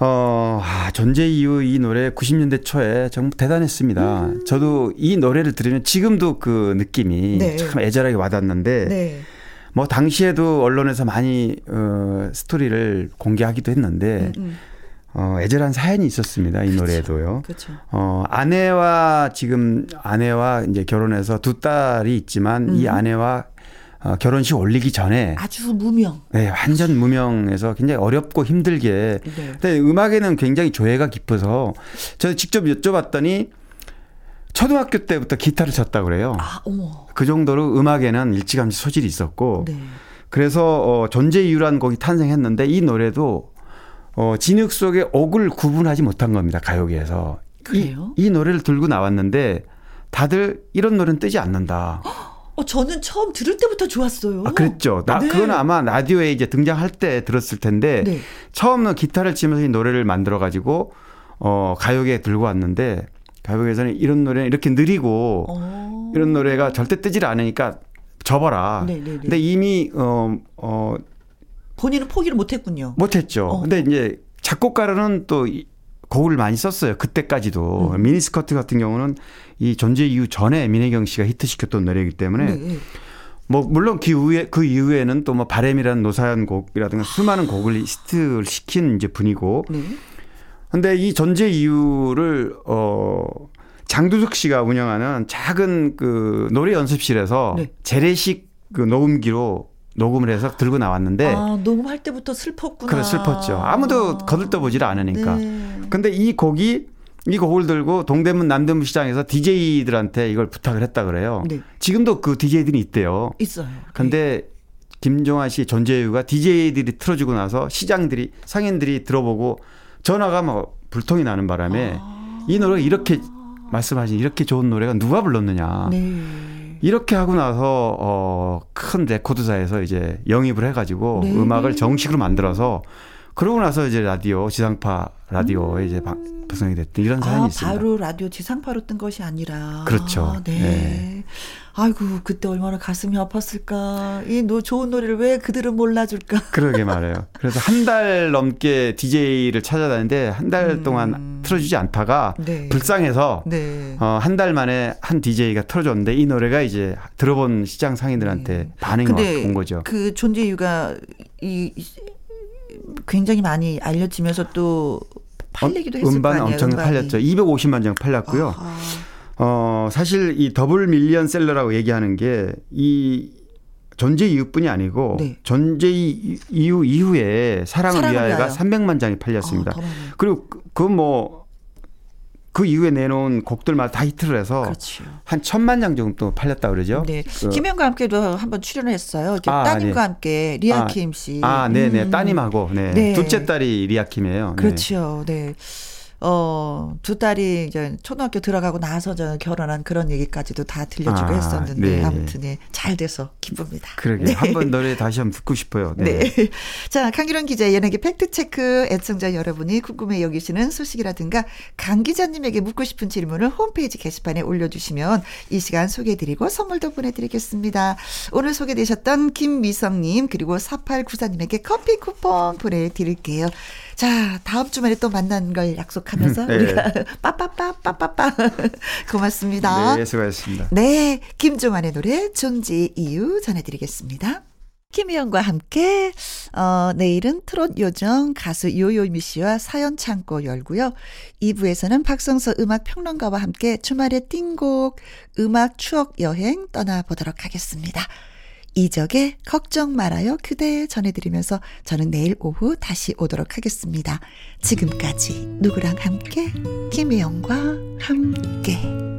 어, 아, 존재 이후 이 노래 90년대 초에 정말 대단했습니다. 저도 이 노래를 들으면 지금도 그 느낌이 네. 참 애절하게 와닿는데 네. 뭐 당시에도 언론에서 많이 어 스토리를 공개하기도 했는데 음, 어 애절한 사연이 있었습니다. 이 노래도요. 그렇죠. 어 아내와 지금 아내와 이제 결혼해서 두 딸이 있지만 이 아내와 어, 결혼식 올리기 전에 아주 무명. 네, 완전 무명해서 굉장히 어렵고 힘들게. 네. 근데 음악에는 굉장히 조예가 깊어서 저 직접 여쭤봤더니 초등학교 때부터 기타를 쳤다고 그래요. 아, 어머. 그 정도로 음악에는 일찌감치 소질이 있었고 네. 그래서 어, 존재 이유라는 곡이 탄생했는데 이 노래도 어, 진흙 속의 옥을 구분하지 못한 겁니다 가요계에서. 그래요? 이, 이 노래를 들고 나왔는데 다들 이런 노래는 뜨지 않는다. 어, 저는 처음 들을 때부터 좋았어요. 아, 그랬죠. 나, 네. 그건 아마 라디오에 이제 등장할 때 들었을 텐데 네. 처음은 기타를 치면서 이 노래를 만들어 가지고 어, 가요계에 들고 왔는데 가요계에서는 이런 노래는 이렇게 느리고 어. 이런 노래가 절대 뜨질 않으니까 접어라. 네, 네, 네. 근데 이미 어, 어, 본인은 포기를 못 했군요. 못했죠. 어. 근데 이제 작곡가로는 또 이- 곡을 많이 썼어요. 그때까지도. 음. 미니스커트 같은 경우는 이 존재 이후 전에 민혜경 씨가 히트시켰던 노래이기 때문에 네. 뭐 물론 그 이후에 그 이후에는 또 뭐 바램이라는 노사연 곡이라든가 수많은 곡을 히트를 시킨 이제 분이고 네. 근데 이 전제 이유를 어 장두석 씨가 운영하는 작은 그 노래 연습실에서 네. 재래식 그 녹음기로 녹음을 해서 들고 나왔는데 아, 녹음할 때부터 슬펐구나. 그래 슬펐죠. 아무도 거들떠보질 않으니까. 네. 근데 이 곡이 이 곡을 들고 동대문 남대문 시장에서 DJ들한테 이걸 부탁을 했다 그래요. 네. 지금도 그 DJ들이 있대요. 있어요. 근데 김종환 씨 전재유가 DJ들이 틀어주고 나서 시장들이 상인들이 들어보고 전화가 막 불통이 나는 바람에 아. 이 노래가 이렇게 말씀하신 이렇게 좋은 노래가 누가 불렀느냐. 네. 이렇게 하고 나서 어, 큰 레코드사에서 이제 영입을 해가지고 네. 음악을 정식으로 만들어서 그러고 나서 이제 라디오 지상파 라디오에 이제 방- 방송이 됐던 이런 사연이 아, 있습니다. 바로 라디오 지상파로 뜬 것이 아니라. 그렇죠. 네. 네. 아이고, 그때 얼마나 가슴이 아팠을까. 이 노, 좋은 노래를 왜 그들은 몰라줄까. 그러게 말해요. 그래서 한 달 넘게 DJ를 찾아다니는데 한달 음. 동안 틀어주지 않다가 네. 불쌍해서 네. 어, 한 달 만에 한 DJ가 틀어줬는데 이 노래가 이제 들어본 시장 상인들한테 반응이 막 근데 온 거죠. 그 존재 이유가 이, 이- 굉장히 많이 알려지면서 또 팔리기도 했을 음반 거 아니에요. 엄청 음반이. 팔렸죠. 250만 장 팔렸고요. 아하. 어, 사실 이 더블 밀리언 셀러라고 얘기하는 게 이 존재 이유뿐이 아니고 네. 존재 이- 이유 이후에 사랑을, 사랑을 위하여가 위하여. 300만 장이 팔렸습니다. 아. 그리고 그뭐그 이후에 내놓은 곡들마다 다 히트를 해서 그렇죠. 한 천만 장 정도 팔렸다 그러죠. 네. 그- 김현과 함께도 한번 출연을 했어요. 아, 따님과 네. 함께 리아 아, 킴 씨. 아, 네, 네. 음. 따님하고 네. 네. 둘째 딸이 리아킴이에요. 네. 그렇죠. 네. 어, 두 딸이 이제 초등학교 들어가고 나서 저 결혼한 그런 얘기까지도 다 들려주고 아, 했었는데 네. 아무튼 예, 잘 돼서 기쁩니다. 그러게 네. 한번 노래 다시 한번 듣고 싶어요. 네. 네. <laughs> 자, 강기론 기자 연예계 팩트 체크 애청자 여러분이 궁금해 여기시는 소식이라든가 강 기자님에게 묻고 싶은 질문을 홈페이지 게시판에 올려주시면 이 시간 소개해드리고 선물도 보내드리겠습니다. 오늘 소개되셨던 김미성님 그리고 4894님에게 커피 쿠폰 보내드릴게요. 자, 다음 주말에 또 만나는 걸 약속하면서 네. 우리가 <laughs> 빠빠빠 빠빠빠 <laughs> 고맙습니다. 네, 수고하셨습니다. 네, 김종환의 노래 존재 이유 전해드리겠습니다. 김희영과 함께 어, 내일은 트롯 요정 가수 요요미 씨와 사연 창고 열고요. 2부에서는 박성서 음악 평론가와 함께 주말의 띵곡 음악 추억 여행 떠나보도록 하겠습니다. 이적의 걱정 말아요. 그대 전해드리면서 저는 내일 오후 다시 오도록 하겠습니다. 지금까지 누구랑 함께? 김혜영과 함께